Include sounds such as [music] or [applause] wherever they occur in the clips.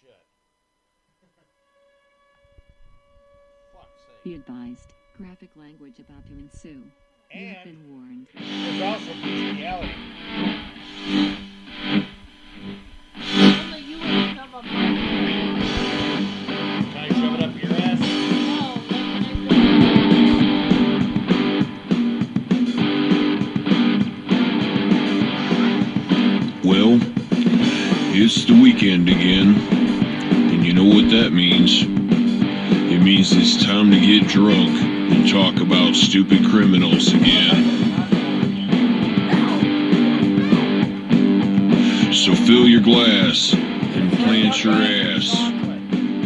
shit. [laughs] Fuck's sake. Be advised, graphic language about to ensue. You have been warned. There's also bestiality. Only you would shove a button. Can I shove it up your ass? Well, it's the weekend again, and you know what that means. It means it's time to get drunk and talk about stupid criminals again. So fill your glass and plant your ass,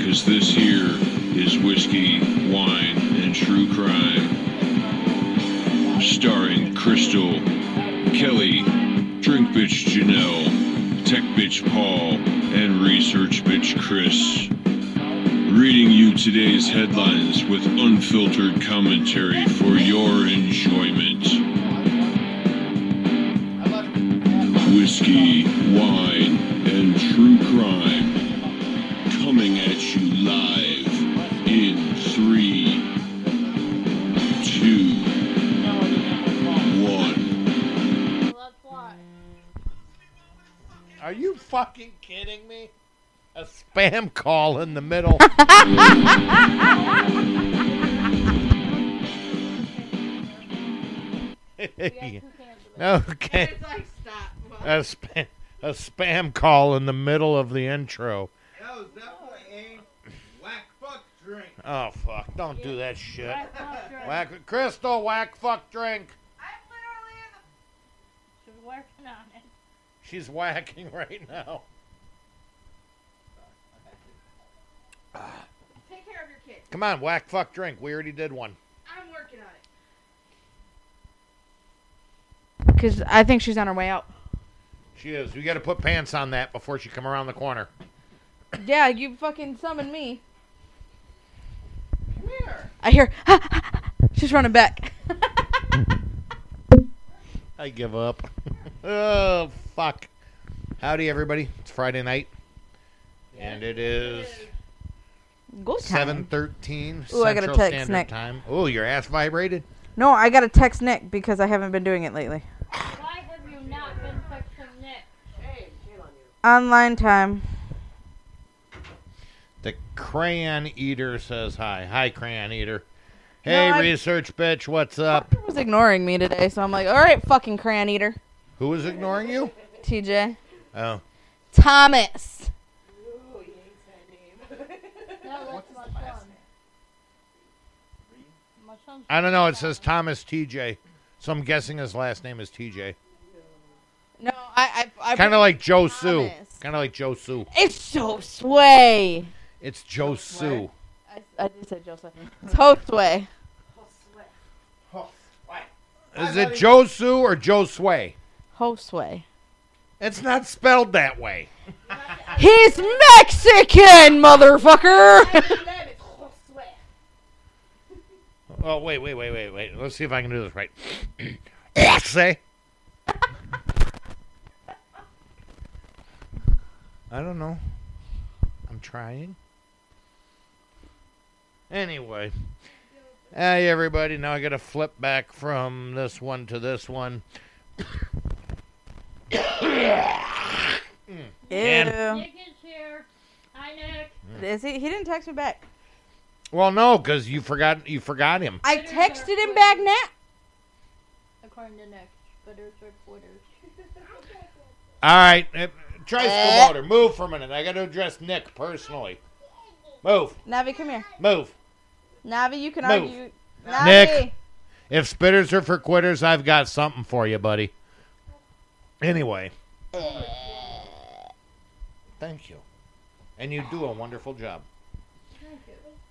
cause this here is whiskey, wine, and true crime. Headlines with unfiltered commentary for spam call in the middle. We have two cans of okay. Like. A, spam, a spam call in the middle of the intro. That was definitely a whack fuck drink. Oh fuck! Don't do that shit. Whack, fuck. Whack, Crystal, whack, fuck, drink. I'm literally in the. She's working on it. She's whacking [laughs] right now. Take care of your kid. Come on, whack, fuck, drink. We already did one. I'm working on it. Because I think she's on her way out. She is. We got to put pants on that before she come around the corner. Yeah, you fucking summoned me. Come here. I hear. Ah, ah, ah. she's running back. [laughs] I give up. [laughs] oh fuck! Howdy, everybody. It's Friday night, and it is Go time. seven thirteen Ooh, I got a Central text, Standard Nick. Time. Oh, your ass vibrated. No, I got to text Nick because I haven't been doing it lately. Why have you not been texting Nick? Hey, Kailan, you. Online time. The Crayon Eater says hi. Hi, Crayon Eater. Hey, I- research bitch. What's up? He was ignoring me today, so I'm like, all right, fucking crayon eater. Who is ignoring you? TJ. Oh, Thomas. No, that's my son. I don't know. It says Thomas TJ, so I'm guessing his last name is TJ. No, I, I, I Kind of like Joe Sue. Thomas. Kind of like Joe Sue. It's so sway. It's Joe Sue. I, I did say Joseph. It's Josue. Is it Joe Sue or Joe Sway? Josue. It's not spelled that way. He's Mexican, motherfucker. [laughs] [laughs] Oh wait, wait, wait, wait, wait. Let's see if I can do this right. [coughs] Say. Eh? I don't know. I'm trying. Anyway. Hey everybody, now I gotta flip back from this one to this one. Ew. Nick is here. Hi, Nick. Is he? He didn't text me back. Well, no, because you forgot you forgot him. I texted him back now. According to Nick. Quitters or quitters. All right, uh, try Eh. motor. Move for a minute. I got to address Nick personally. Move, Navi, come here. move. Navi, you can Move. argue. Navi. Nick. If spitters are for quitters, I've got something for you, buddy. Anyway. Thank you. And you do a wonderful job.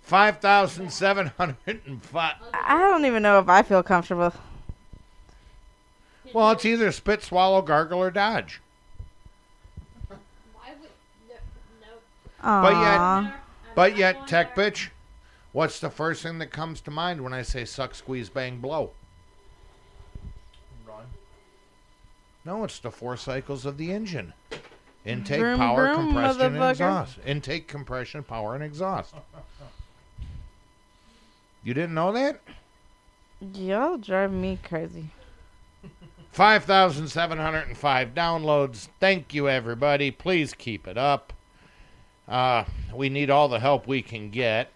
5,705. I don't even know if I feel comfortable. Well, it's either spit, swallow, gargle, or dodge. Why would. No. no. But yet- But yet, tech bitch, what's the first thing that comes to mind when I say suck, squeeze, bang, blow? Run. No, it's the four cycles of the engine. Intake, Vroom, power, vroom, compression, and motherfucker. exhaust. Intake, compression, power, and exhaust. You didn't know that? Y'all drive me crazy. 5,705 downloads. Thank you, everybody. Please keep it up. Uh, we need all the help we can get.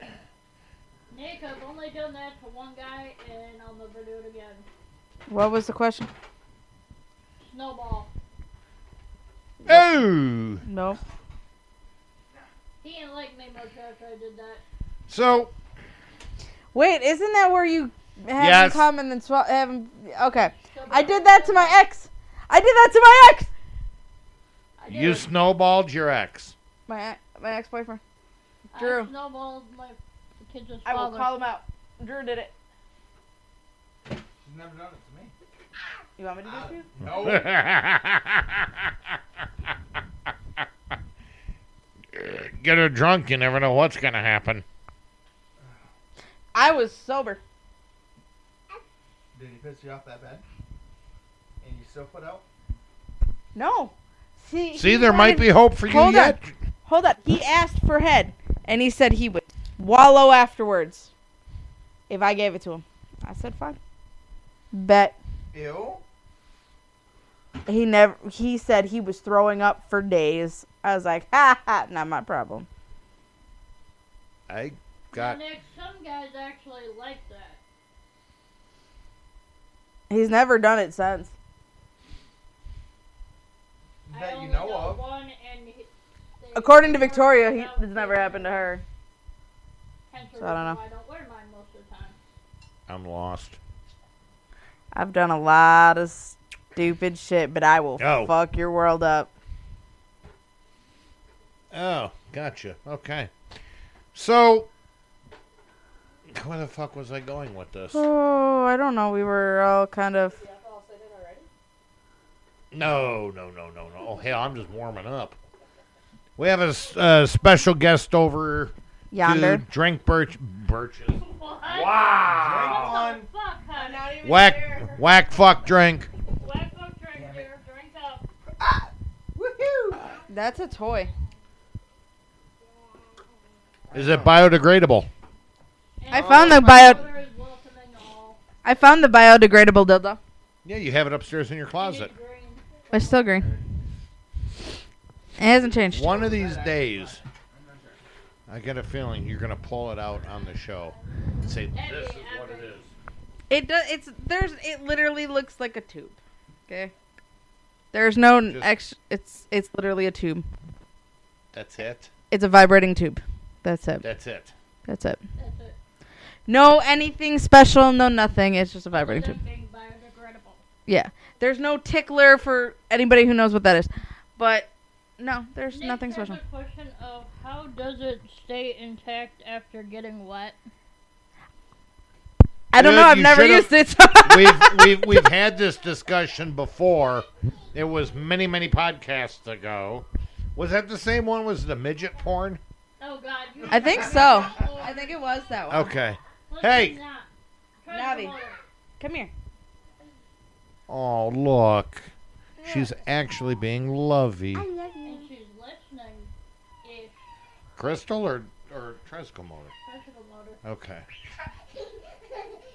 Nick, I've only done that to one guy, and I'll never do it again. What was the question? Snowball. Oh! No. He didn't like me much after I did that. So, Wait, isn't that where you have Yes. him come and then swap? Have him, okay. I did that to my ex. I did that to my ex. You snowballed your ex. My ex- my ex boyfriend. I Drew. snowballed my the kid's I will call him out. Drew did it. She's never done it to me. You want me to do it to you? No. [laughs] Get her drunk, you never know what's going to happen. I was sober. Did he piss you off that bad? And you still put out? No. See, See, he there might be hope for you Hold yet. Hold up. He asked for head, and he said he would wallow afterwards if I gave it to him. I said fine. Bet Ew. He never. He said he was throwing up for days. I was like, ha ha, not my problem. I got. Nick, some guys actually like that. He's never done it since. I That you only know of. One and he, According to Victoria, worked he, it's never happened to her. So I don't know. I don't wear mine most of the time. I'm lost. I've done a lot of stupid shit, but I will Oh. fuck your world up. Oh, gotcha. Okay. So, where the fuck was I going with this? Oh, I don't know. We were all kind of. No, no, no, no, no. Oh, hell, I'm just warming up. We have a uh, special guest over Yonder. to drink birch birches. What? Wow. Drink What the fuck, honey? Whack, whack, fuck, drink. Whack fuck drink here. Drink up. That's a toy. Is it biodegradable? I found the bio- color is welcoming all. I found the biodegradable dildo. Yeah, you have it upstairs in your closet. It's still green. It hasn't changed. One of these days, I get a feeling you're gonna pull it out on the show and say, "This is what it is." It does. It's there's. It literally looks like a tube. Okay. There's no Just- ex. It's it's literally a tube. That's it. It's a vibrating tube. That's it. That's it. That's it. That's it. No anything special. No nothing. It's just a vibrating tube. being biodegradable. Yeah. There's no tickler for anybody who knows what that is. But no, there's Nick nothing has special. a question of how does it stay intact after getting wet? I don't Dude, know. I've never used it. [laughs] we've [laughs] we've we've had this discussion before. It was many many podcasts ago. Was that the same one? Was the midget porn? Oh God! You I think [laughs] so. I think it was that one. Okay. Hey. Nah. Navi. Come here. Oh look, she's actually being lovey. And she's listening. Ish. Crystal or or tricycle motor? Tricycle motor. Okay.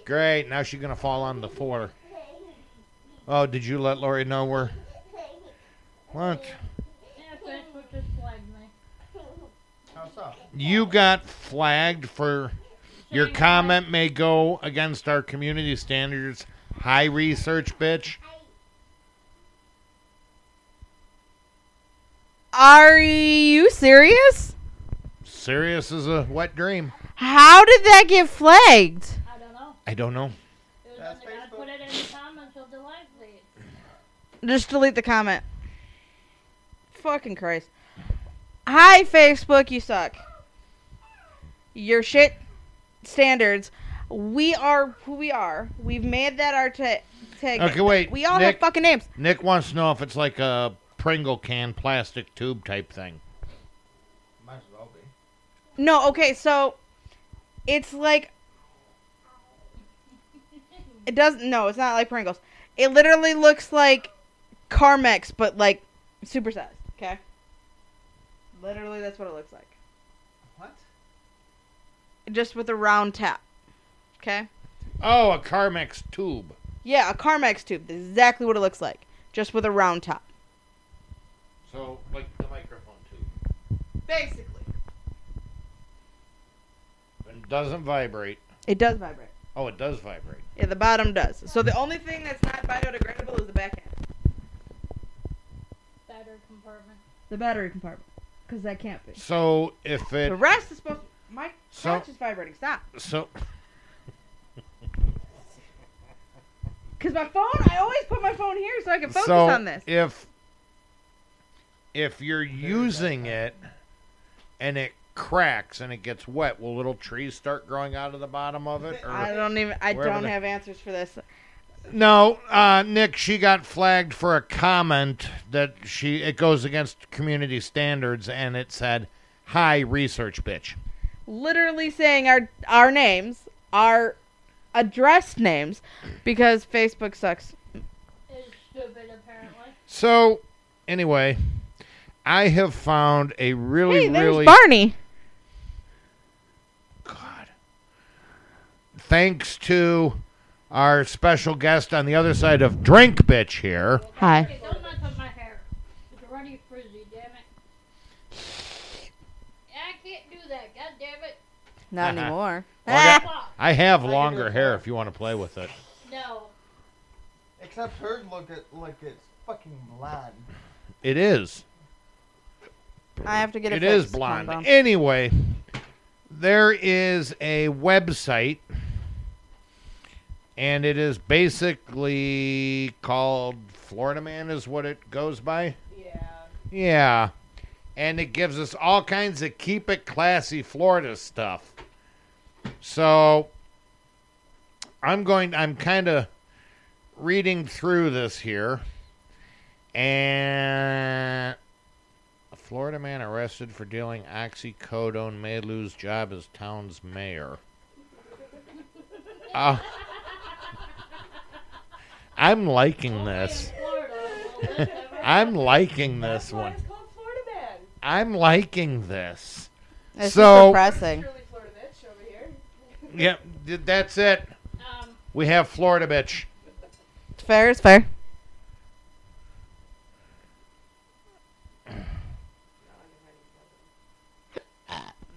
Great. Now she's gonna fall on the floor. Oh, did you let Lori know where? What? Yeah, Facebook just flagged me. How so? You got flagged for your comment may go against our community standards. High research, bitch. Are you serious? Serious as a wet dream. How did that get flagged? I don't know. I don't know. It was That's in the, I Facebook. put it in the comments of the live feed. Just delete the comment. Fucking Christ. Hi, Facebook, you suck. Your shit standards. We are who we are. We've made that our ta- tag. Okay, wait, We all Nick. have fucking names. Nick wants to know if it's like a Pringle can plastic tube type thing. Might as well be. No, okay, so it's like it doesn't. No, it's not like Pringles. It literally looks like Carmex, but like supersized. Okay. Literally, that's what it looks like. What? Just with a round tap. Okay? Oh, a Carmex tube. Yeah, a Carmex tube. That's exactly what it looks like. Just with a round top. So, like the microphone tube. Basically. It doesn't vibrate. It does vibrate. Oh, it does vibrate. Yeah, the bottom does. So the only thing that's not biodegradable is the back end. Battery compartment. The battery compartment. Because that can't be. So if it The rest is supposed to... My So- crotch is vibrating. Stop. so Because my phone, I always put my phone here so I can focus so on this. if if you're using it and it cracks and it gets wet, will little trees start growing out of the bottom of it? Or? I don't even. I don't they- have answers for this. No, uh, Nick, she got flagged for a comment that she it goes against community standards, and it said, "Hi, research bitch." Literally saying our our names, our address names, because Facebook sucks. Is stupid apparently. So, anyway, I have found a really, hey, there's really Barney. Thanks to our special guest on the other side of Drink Bitch here. Hi. Don't mess my hair. It's already frizzy, damn it. I can't do that, god damn it. Not Uh-huh. anymore. Well, I got- [laughs] Fuck. I have I can do longer hair if you want to play with it. No. Except hers look at like it's fucking blonde. It is. I have to get it. It is fixed. blonde. Calm. Anyway, there is a website, and it is basically called Florida Man, is what it goes by. Yeah. Yeah. And it gives us all kinds of keep it classy Florida stuff. So I'm going I'm kind of reading through this here. And a Florida man arrested for dealing oxycodone may lose job as town's mayor. Uh, I'm liking this. Florida, will this ever I'm liking this one. It's called Florida Man. I'm liking this. It's So- depressing. Surely Florida bitch over here. [laughs] Yep, th- that's it. Um, We have Florida bitch. Fair is fair.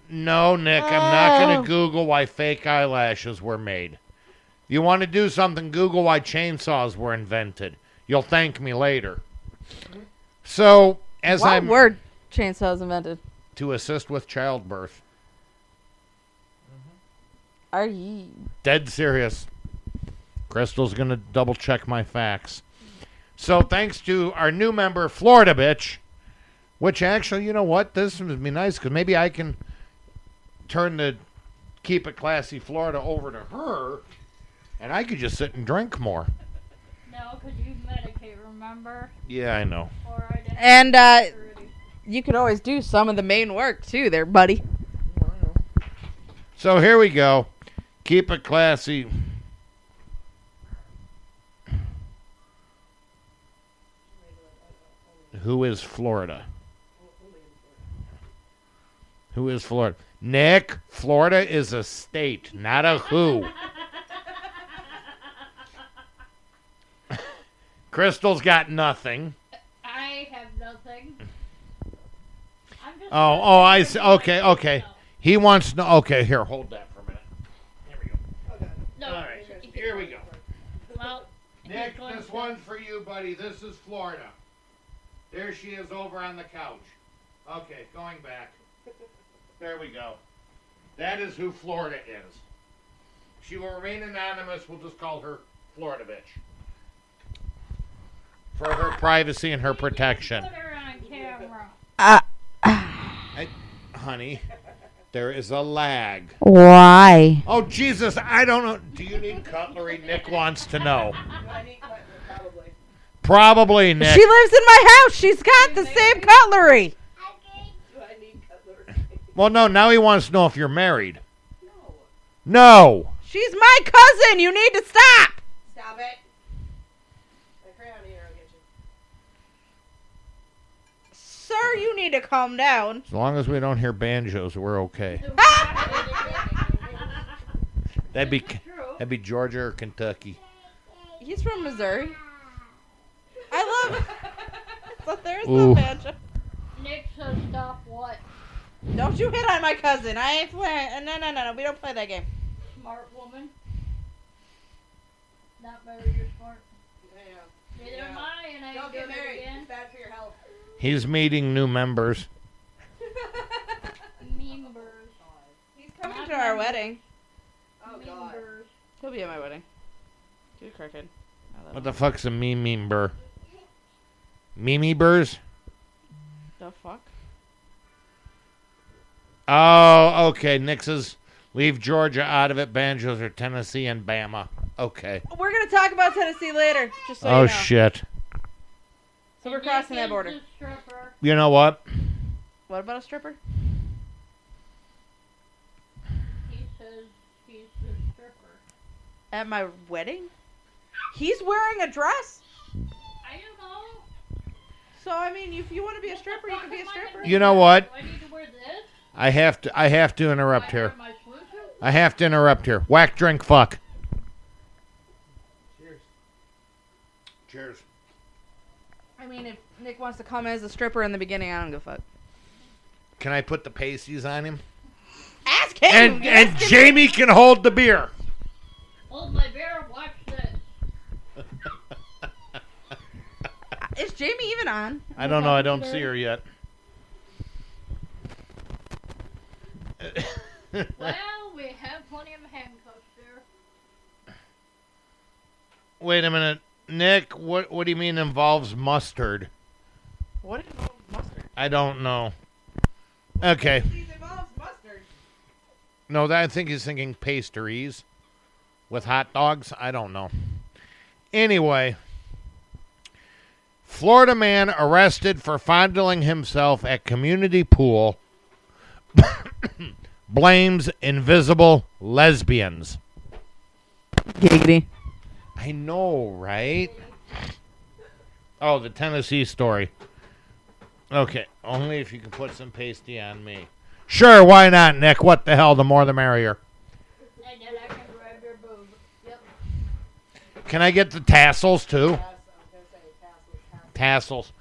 No, Nick, I'm not going Oh. to Google why fake eyelashes were made. You want to do something, Google why chainsaws were invented. You'll thank me later. So, as I'm word chainsaws invented? to assist with childbirth. Mm-hmm. Are you? Dead serious. Crystal's going to double check my facts. So, thanks to our new member, Florida Bitch, which actually, you know what? This would be nice because maybe I can turn the Keep It Classy Florida over to her and I could just sit and drink more. no, because you medicate, remember? Yeah, I know. I. And uh, you could always do some of the main work too, there, buddy. So, here we go. Keep It Classy. Who is Florida? Who is Florida? Nick, Florida is a state, not a who. [laughs] Crystal's got nothing. I have nothing. Oh, oh, I see. Okay, okay. He wants to. Okay, here, hold that for a minute. Here we go. No. All right, here we go. Well, Nick, this one's for you, buddy. This is Florida. There she is over on the couch. Okay, going back. There we go. That is who Florida is. She will remain anonymous. We'll just call her Florida bitch. For her privacy and her protection. Put her on camera. Uh, I, honey, there is a lag. why? Oh, Jesus, I don't know. Do you need cutlery? Nick wants to know. Do I need cutlery? Probably. Probably, Nick. She lives in my house. She's got the same cutlery. Do I need cutlery? Well, no, now he wants to know if you're married. no. No. She's my cousin. You need to stop. Stop it. My crayon here, I'll get you. So sir, you need to calm down. As long as we don't hear banjos, we're okay. [laughs] That'd be that'd be Georgia or Kentucky. He's from Missouri. I love. so [laughs] there's Ooh. the banjo. Nick says stop what? Don't you hit on my cousin. I ain't playing. Uh, no, no, no, no. We don't play that game. Smart woman. Not very you're smart. Yeah. Neither Yeah. am I, and I Don't get married. again. It's bad for your health. He's meeting new members. Members. [laughs] He's coming to our wedding. Oh God. He'll be at my wedding. Dude, crooked. What the fuck's a meme meme burr? Mimi burrs? The fuck? Oh, okay. Nick says leave Georgia out of it. Banjos are Tennessee and Bama. Okay. We're gonna talk about Tennessee later. Just so oh you know. shit. So we're crossing that border. You know what? What about a stripper? He says he's the stripper. At my wedding? He's wearing a dress. I don't know. So I mean, if you want to be a stripper, you can be a Fuck am I stripper. You know what? Do I need to wear this? I have to I have to Do interrupt I here. wear my swimsuit? I have to interrupt here. Whack drink fuck. Cheers. Cheers. I mean, if Nick wants to come as a stripper in the beginning, I don't give a fuck. Can I put the pasties on him? Ask him. And and Ask him. Jamie can hold the beer. Hold my beer. Watch this. [laughs] Is Jamie even on? I don't know. I don't see her yet. [laughs] Well, we have plenty of handcuffs there. Wait a minute, Nick. What what do you mean involves mustard? What is mustard? I don't know. Okay. Cheese involves mustard. No, that I think he's thinking pastries with hot dogs. I don't know. Anyway, Florida man arrested for fondling himself at community pool [coughs] blames invisible lesbians. Giggity. I know, right? Oh, the Tennessee story. Okay, only if you can put some pasty on me. Sure, why not, Nick? What the hell? The more the merrier. And then I can grab your boob. Yep. Can I get the tassels too? Yes, I was gonna say tassels,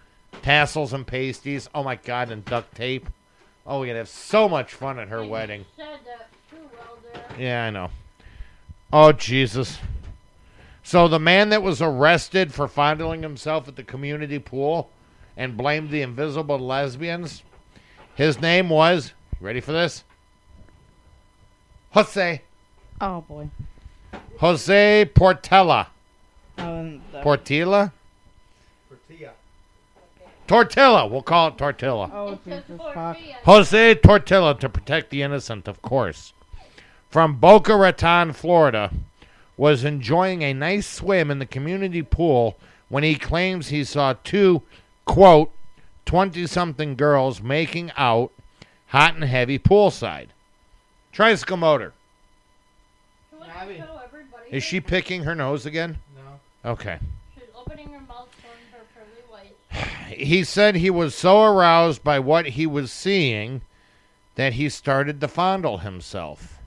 tassels. And pasties. Oh my god, and duct tape. Oh, we're gonna have so much fun at her wedding. Said that too well there. Yeah, I know. Oh, Jesus. So the man that was arrested for fondling himself at the community pool and blamed the invisible lesbians, his name was, ready for this? Jose. Oh boy. Jose Portella. Oh, um, and the- Portilla? Tortilla. Tortilla. We'll call it Tortilla. oh It says Jesus fuck. Jose Tortilla to protect the innocent, of course. From Boca Raton, Florida, was enjoying a nice swim in the community pool when he claims he saw two, quote, 20 something girls making out hot and heavy poolside. Tricycle motor. She wants Abby. to show everybody. Is she picking her nose again? No. Okay. She's opening her mouth, showing her pearly whites. [sighs] He said he was so aroused by what he was seeing that he started to fondle himself.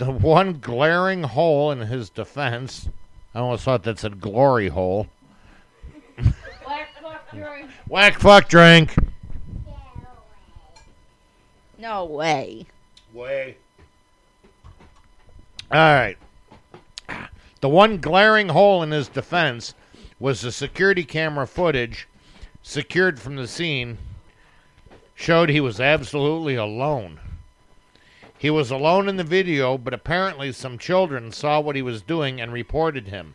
The one glaring hole in his defense, I almost thought that said glory hole. Black fuck drink. Whack fuck drink. No way. Way. All right. The one glaring hole in his defense was the security camera footage secured from the scene showed he was absolutely alone. He was alone in the video, but apparently some children saw what he was doing and reported him.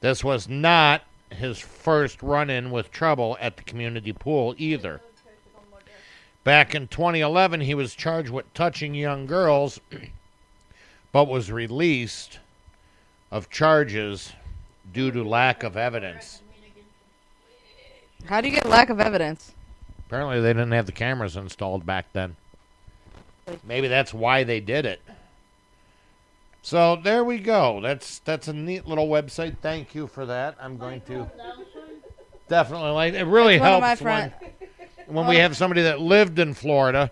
This was not his first run in with trouble at the community pool either. Back in 2011, he was charged with touching young girls, [clears throat] but was released of charges due to lack of evidence. How do you get lack of evidence? Apparently, they didn't have the cameras installed back then. Maybe that's why they did it. So there we go. That's that's a neat little website. Thank you for that. I'm going to. Definitely, like it really That's one of my helps when, when we have somebody that lived in Florida.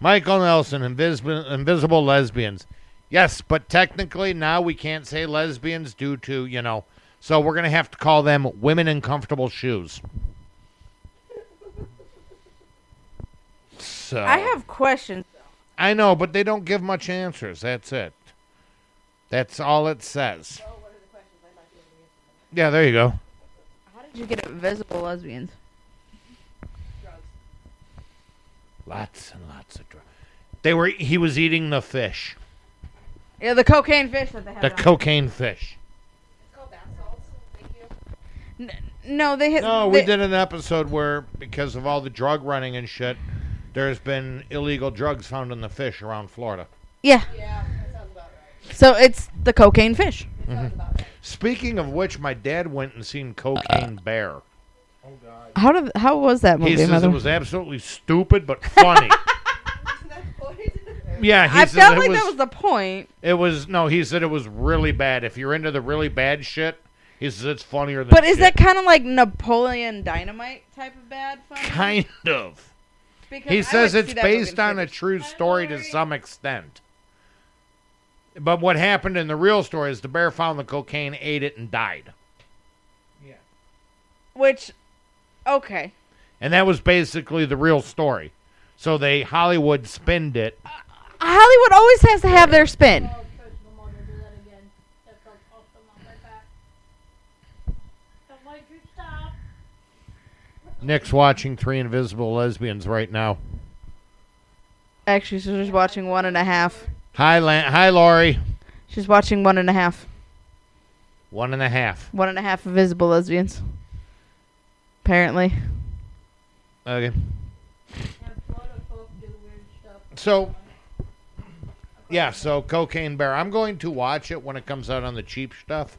Michael Nelson, invisible, invisible lesbians. Yes, but technically now we can't say lesbians due to you know. So we're gonna have to call them women in comfortable shoes. So I have questions. I know, but they don't give much answers. That's it. That's all it says. Oh, yeah, there you go. How did you get invisible lesbians? Lots and lots of drugs. They were. He was eating the fish, Yeah, the cocaine fish that they have. the on. cocaine fish. It's called bath salts. Thank you. N- no, they hit. No, we they- did an episode where because of all the drug running and shit, there's been illegal drugs found in the fish around Florida. Yeah, Yeah, that sounds about right. so it's the cocaine fish. It sounds about right. Speaking of which, my dad went and seen Cocaine uh, Bear. Oh God. How did? How was that movie? He says mother? it was absolutely stupid but funny. Isn't that the point? yeah, he I said felt it like was, that was the point. It was no. He said it was really bad. If you're into the really bad shit, he says it's funnier than. But is shit. that kind of like Napoleon Dynamite type of bad fun? kind of? Because He I says it's see that movie based on a true story to some extent. But what happened in the real story is the bear found the cocaine, ate it, and died. Yeah. Which, okay, And that was basically the real story. So they Hollywood spinned it. Uh, Hollywood always has to have their spin. Oh, Chris, the mother do that again. That's so awesome on my back. Don't let you stop. Nick's watching Three Invisible Lesbians right now. Actually, she's watching one and a half. Hi, Lan- hi, Laurie. She's watching one and a half. One and a half. One and a half invisible lesbians. Apparently. Okay. And Florida folk do weird stuff. So, yeah, so Cocaine Bear. I'm going to watch it when it comes out on the cheap stuff.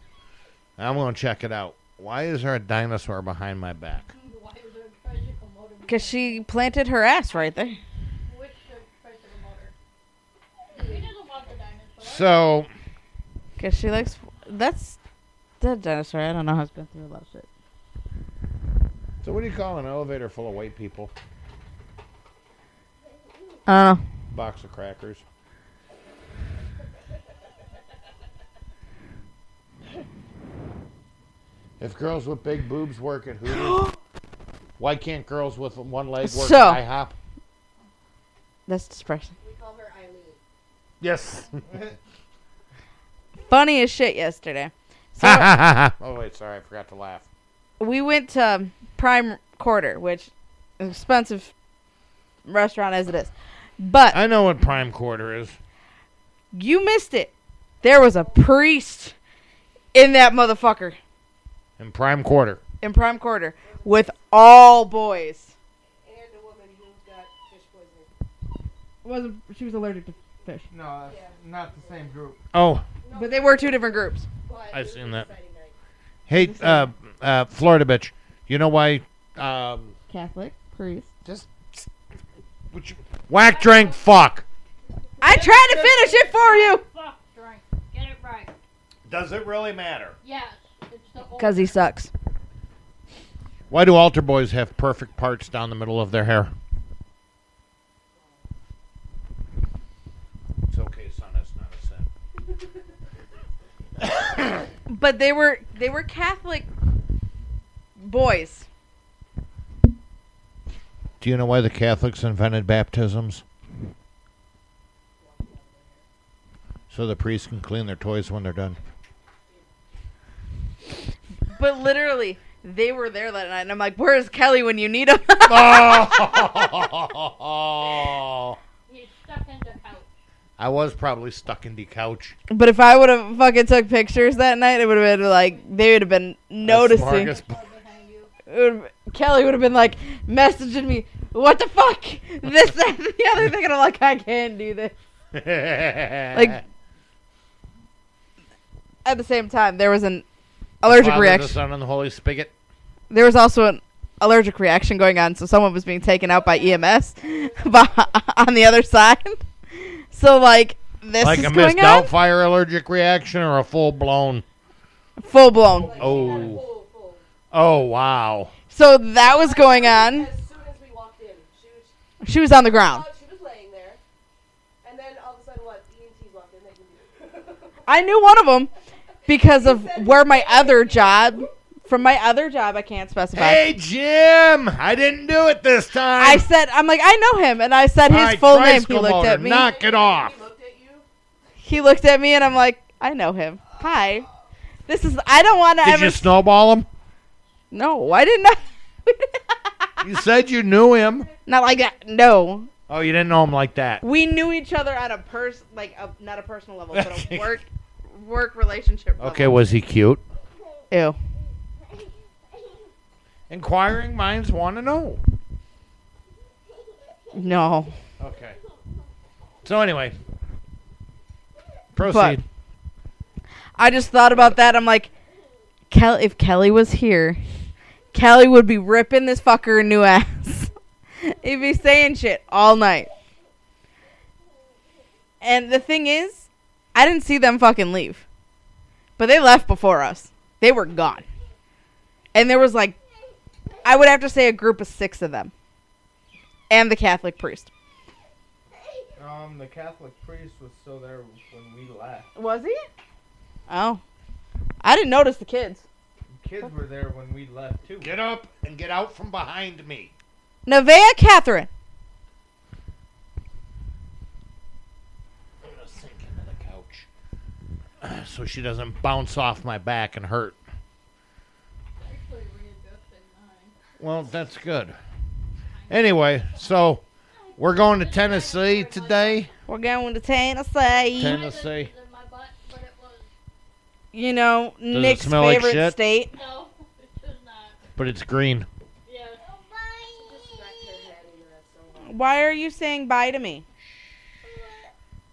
I'm going to check it out. Why is there a dinosaur behind my back? Because she planted her ass right there. Which uh, tricycle motor? He doesn't want the dinosaur. So, Because she likes. That's. That dinosaur. I don't know how it's been through a lot of shit. so what do you call an elevator full of white people? I. Box of crackers. [laughs] If girls with big boobs work at Hooters, [gasps] [laughs] why can't girls with one leg work So- at IHOP? That's depressing. We call her Eileen. Yes. [laughs] Funny as shit yesterday. So [laughs] oh wait, sorry, I forgot to laugh. we went to Prime Quarter, which is expensive restaurant as it is. But I know what prime quarter is. you missed it. There was a priest in that motherfucker In prime quarter. In Prime Quarter with all boys. And a woman who got fish poisoning. Wasn't she was allergic to fish? No, that's not the same group. Oh, But they were two different groups. But I've seen that. exciting hey, uh, uh, Florida bitch. You know why? Um, Catholic priest. just you, whack, drink, fuck. I tried to finish it for you. Fuck drink. Get it right. Does it really matter? Yes. It's the old. Because he sucks. Why do altar boys have perfect parts down the middle of their hair? It's okay, son. That's not a sin. [coughs] But they were they were Catholic boys. Do you know why the Catholics invented baptisms? So the priests can clean their toys when they're done. But literally, they were there that night, and I'm like, "Where's Kelly when you need him?" [laughs] [laughs] oh! He's stuck in the couch. I was probably stuck in the couch. but if I would have fucking took pictures that night, it would have been like they would have been noticing. Smorgasbord. Behind you. Would've- Kelly would have been like messaging me, "What the fuck? This, that, and the other thing," and I'm like, "I can't do this." [laughs] Like at the same time, there was an allergic Father, reaction. The Son, and the Holy Spigot. There was also an allergic reaction going on, so someone was being taken out by EMS [laughs] on the other side. [laughs] So like this like is a going Miss on. Doubtfire allergic reaction or a full blown. full blown. Oh, Full, full. oh, wow. So that was going on. As soon as we walked in, she was, She was on the ground. she was laying there. And then all of a sudden, what? EMTs walked in. They can I knew one of them [laughs] because of where my other job. From my other job, I can't specify. Hey, Jim! I didn't do it this time. I said, I'm like, I know him, and I said his All right, full name. He tricycle looked motor, at me. Knock it off. He looked at you. He looked at me, and I'm like, I know him. Hi. This is. I don't want to Did ever. you snowball him? no, I didn't know. [laughs] You said you knew him. Not like that. No, Oh, you didn't know him like that. we knew each other on a pers like a, not a personal level, but a [laughs] work work relationship. Level. Okay, was he cute? Ew. Inquiring minds want to know. No. Okay. So anyway, proceed. I just thought about that. I'm like, Kelly. If Kelly was here, Kelly would be ripping this fucker a new ass. [laughs] He'd be saying shit all night. And the thing is, I didn't see them fucking leave, but they left before us. They were gone, and there was like, I would have to say a group of six of them, and the Catholic priest. Um, the Catholic priest was still there when we left. Was he? Oh, I didn't notice the kids. The Kids were there when we left too. Get up and get out from behind me. Nevaeh Catherine. I'm gonna sink into the couch [clears throat] so she doesn't bounce off my back and hurt. Actually readjusted mine. Well, that's good. Anyway, so we're going to Tennessee today. We're going to Tennessee. Tennessee. In my butt, but it was you know, it Nick's smell like favorite shit? state. no, [laughs] it does not. But it's green. Yeah. Just smacked her head into that so hard. Why are you saying bye to me?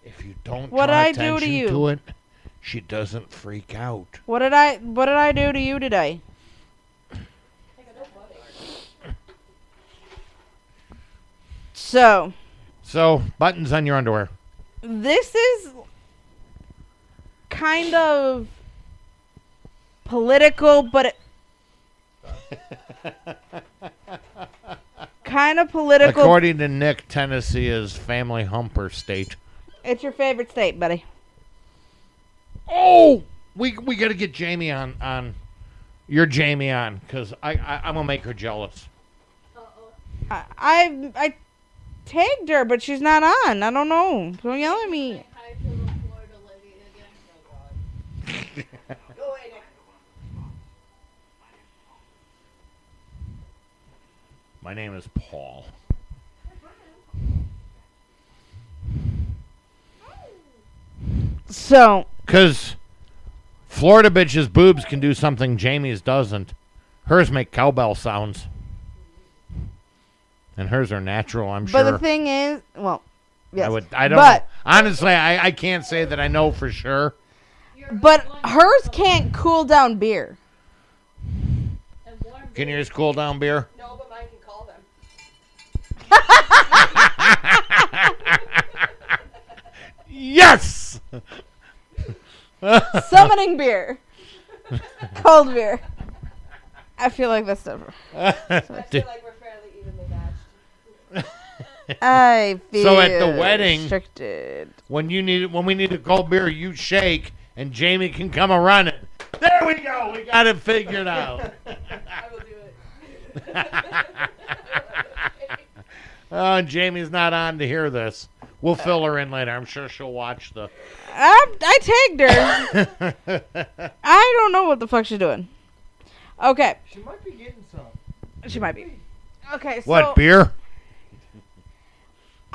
If you don't What draw did I do to attention you? to it, she doesn't freak out. What did I what did I do to you today? So, So, buttons on your underwear. this is kind of political, but kind of political. According to Nick, Tennessee is family humper state. it's your favorite state, buddy. Oh, we we got to get Jamie on on. You're Jamie on because I, I I'm gonna make her jealous. I, I I tagged her, but she's not on. I don't know. Don't yell at me. Say hi to the Florida lady again. [laughs] Go away, Nick. My name is Paul. So Because Florida bitches' boobs can do something Jamie's doesn't. Hers make cowbell sounds. And hers are natural, I'm sure. But the thing is, well, yes. I would I don't but honestly I, I can't say that I know for sure. But hers can't cool down beer. and warm Can yours cool down beer? No, but mine can call them. Yes. [laughs] Summoning beer, cold beer. I feel like that's different. [laughs] I feel like we're fairly evenly matched. [laughs] I feel So at the wedding- restricted. when you need when we need a cold beer, you shake and Jamie can come a running. There we go. We got it figured out. [laughs] I will do it. [laughs] Oh, Jamie's not on to hear this. We'll fill her in later. I'm sure she'll watch the. I, I tagged her. I don't know what the fuck she's doing. Okay, She might be getting some. she might be. Okay, so what beer?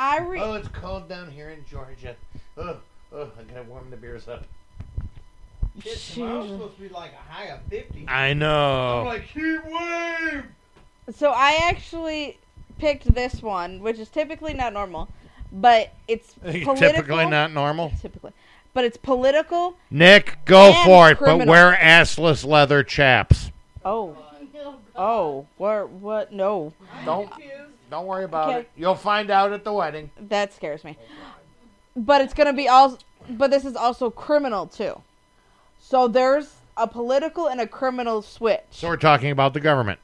I oh, re- Oh, it's cold down here in Georgia. Oh, oh, I gotta warm the beers up. Shit, tomorrow's supposed to be like a high of 50. I I'm know. like, heat wave! So I actually picked this one, which is typically not normal, but it's political. [laughs] Typically not normal. Typically, but it's political. Nick, go And for it, but criminal. wear assless leather chaps. Oh, [laughs] Oh, oh, where? What? No, Don't don't worry about Okay. it. You'll find out at the wedding. that scares me. But it's gonna be all. But this is also criminal too. So there's a political and a criminal switch. So we're talking about the government.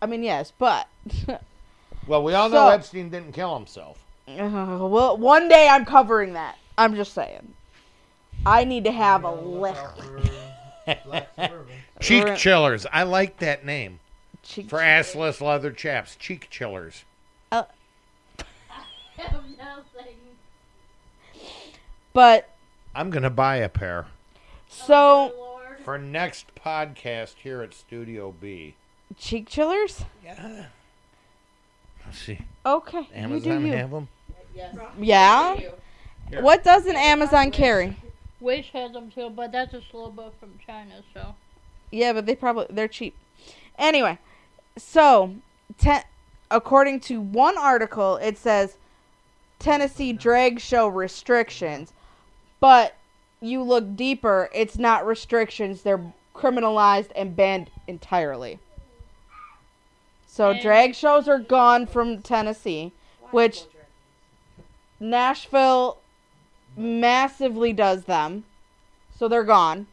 I mean, yes, but [laughs] Well, we all know So- Epstein didn't kill himself. Uh, well, one day I'm covering that. I'm just saying. I need to have a Look list. out for Black [laughs] Suburban. Cheek chillers. I like that name Cheek- for assless leather chaps. Cheek chillers. Oh. [laughs] I have nothing. But I'm gonna buy a pair so oh, Lord. for next podcast here at Studio B. cheek chillers. Yeah. Let's see. Okay, you Amazon do you. have them. Yes. Yeah. Here. What doesn't Amazon carry? Wish has them too, but that's a slow boat from China, so. Yeah, but they probably they're cheap. Anyway, so ten, according to one article, it says Tennessee drag show restrictions, but you look deeper, it's not restrictions; they're criminalized and banned entirely. So And- drag shows are gone from Tennessee, which Nashville massively does them. So they're gone.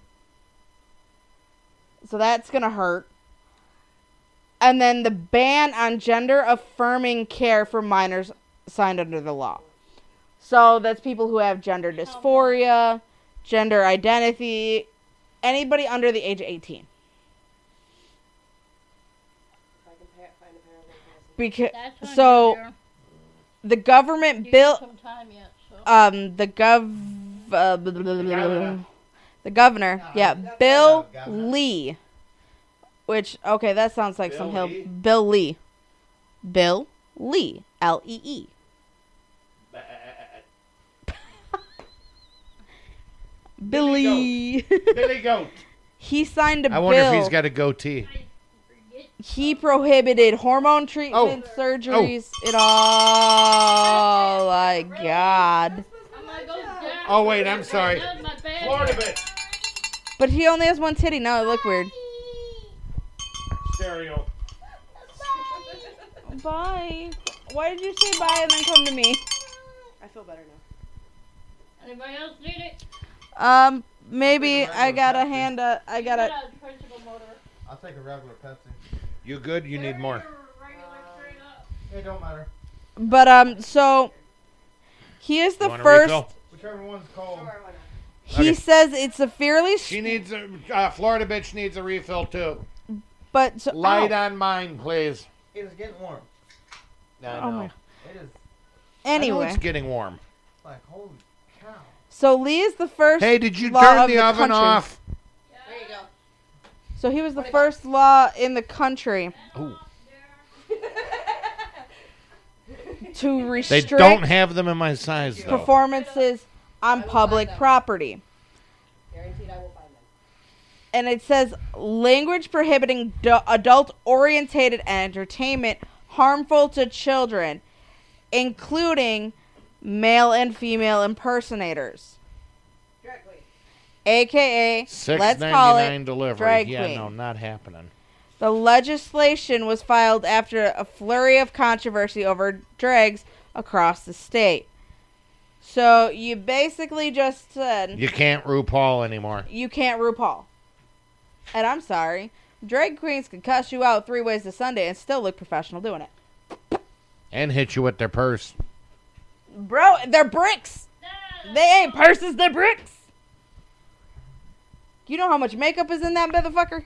So that's going to hurt. And then the ban on gender affirming care for minors signed under the law. So that's people who have gender dysphoria, gender identity, anybody under the age of 18. If I can pa- find a parallel passage. Because so the government You built got some time yet, so. um the gov uh, blah, blah, blah, blah, blah, the governor yeah bill Governor. lee which okay that sounds like some hill Lee? bill lee bill lee l-e-e [laughs] billy Billy Goat. [laughs] he signed a I bill. I wonder bill if he's got a goatee. he prohibited hormone oh. treatments oh. surgeries it all my god I'm gonna go down. Oh wait, I'm sorry. That's my bad. Florida bitch. but he only has one titty now it look weird Stereo. [laughs] Bye. Why did you say bye and then come to me? I feel better now. Anybody else need it? Um, maybe I a I got a hand. Uh, I got a. a tricycle motor. I'll take a regular Pepsi. You good? You need more. Regular straight up. It don't matter. But um, so he is the You first. Whichever one's cold. Sure. He Okay. says it's a fairly. She needs a uh, Florida bitch needs a refill too. But so, Light ow. on mine, please. It is getting warm. I Oh know. my- It is I know Anyway, it's getting warm. like holy cow. so Lee is the first. Hey, did you law turn of the oven country. off? There you go. So he was the first law in the country Ooh. [laughs] to They don't have them in my size though. performances on will public property. Guaranteed I will find them. And it says language prohibiting du- adult orientated entertainment harmful to children, including male and female impersonators, Drag queen. aka Six let's call nine it delivery. drag yeah, queen. no, not happening. The legislation was filed after a flurry of controversy over drags across the state. So you basically just said You can't RuPaul anymore. you can't RuPaul. And I'm sorry, drag queens can cuss you out three ways to Sunday and still look professional doing it. And hit you with their purse. Bro, they're bricks. They ain't purses, they're bricks. You know how much makeup is in that motherfucker?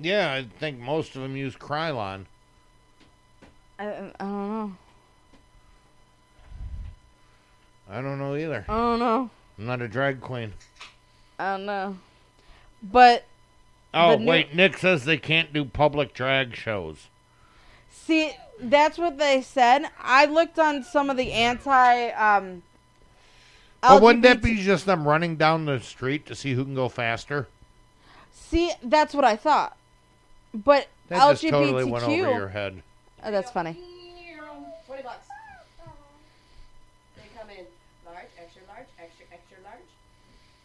Yeah, I think most of them use Krylon. I, I don't know. I don't know either. I don't know. I'm not a drag queen. I don't know. But Oh, new- wait, Nick says they can't do public drag shows. see, that's what they said. I looked on some of the anti um But wouldn't that be just them running down the street to see who can go faster? See, that's what I thought. But That LGBTQ just totally went over your head. Oh, that's funny. 20 bucks. They come in large, extra large, extra, extra large.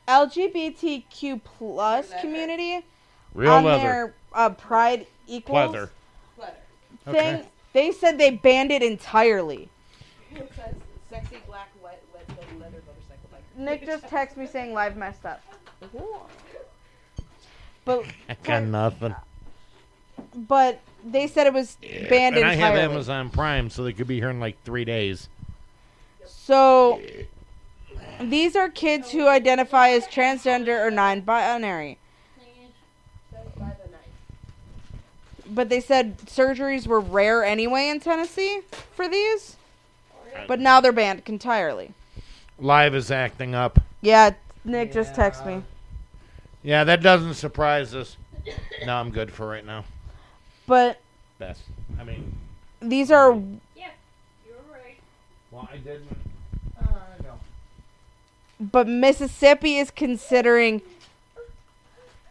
LGBTQ plus community Real on leather. their uh, Pride Equals Leather. Leather. thing, Okay. they said they banned it entirely. It says sexy black wet, wet, wet leather motorcycle biker. Nick just texted me saying live messed up. but [laughs] I got nothing. but they said it was banned and I entirely. have Amazon Prime, so they could be here in like three days. So these are kids who identify as transgender or non-binary. Says by the night. But they said surgeries were rare anyway in Tennessee for these. But now they're banned entirely. Live is acting up. Yeah, Nick just texted me. Yeah, that doesn't surprise us. No, I'm good for right now. But Best. I mean, these are Yeah, you're right. well, I didn't. But Mississippi is considering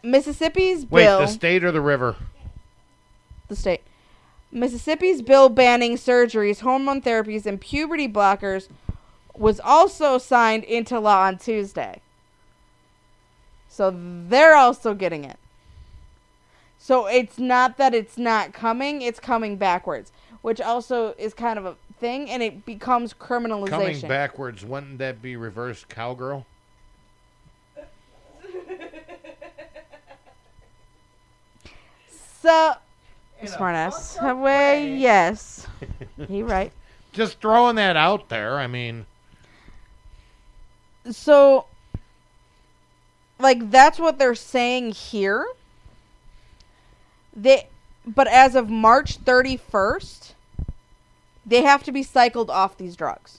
Mississippi's Wait, bill the state or the river? the state. Mississippi's bill banning surgeries, hormone therapies, and puberty blockers was also signed into law on Tuesday. So they're also getting it. So it's not that it's not coming, it's coming backwards, which also is kind of a thing, and it becomes criminalization. Coming backwards, wouldn't that be reverse cowgirl? So, In a smartass. Way, way. yes. [laughs] He right. Just throwing that out there. I mean, so like that's what they're saying here they but as of march 31st they have to be cycled off these drugs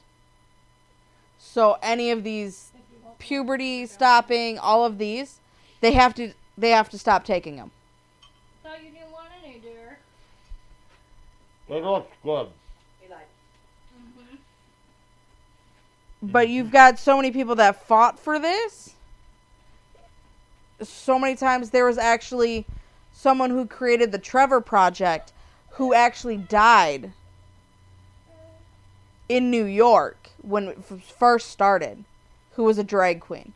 so any of these puberty stopping all of these they have to they have to stop taking them Thought you didn't want any, dear. it looks good. He lied. but you've got so many people that fought for this so many times there was actually someone who created the Trevor Project who actually died in New York when it first started, who was a drag queen.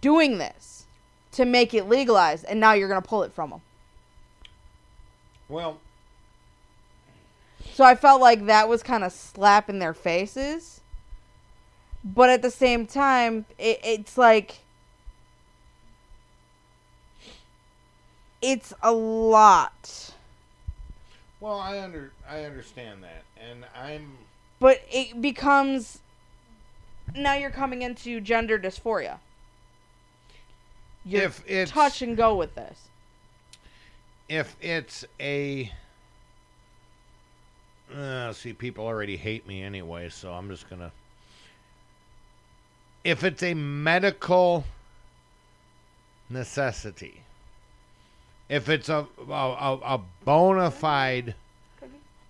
Doing this to make it legalized, and now you're going to pull it from them. Well, So I felt like that was kind of slap in their faces. But at the same time, it, it's like it's a lot. Well, I under I understand that, and I'm But it becomes now you're coming into gender dysphoria. You're if it's touch and go with this. if it's a uh, see people already hate me anyway so i'm just gonna if it's a medical necessity if it's a a, a, a bona fide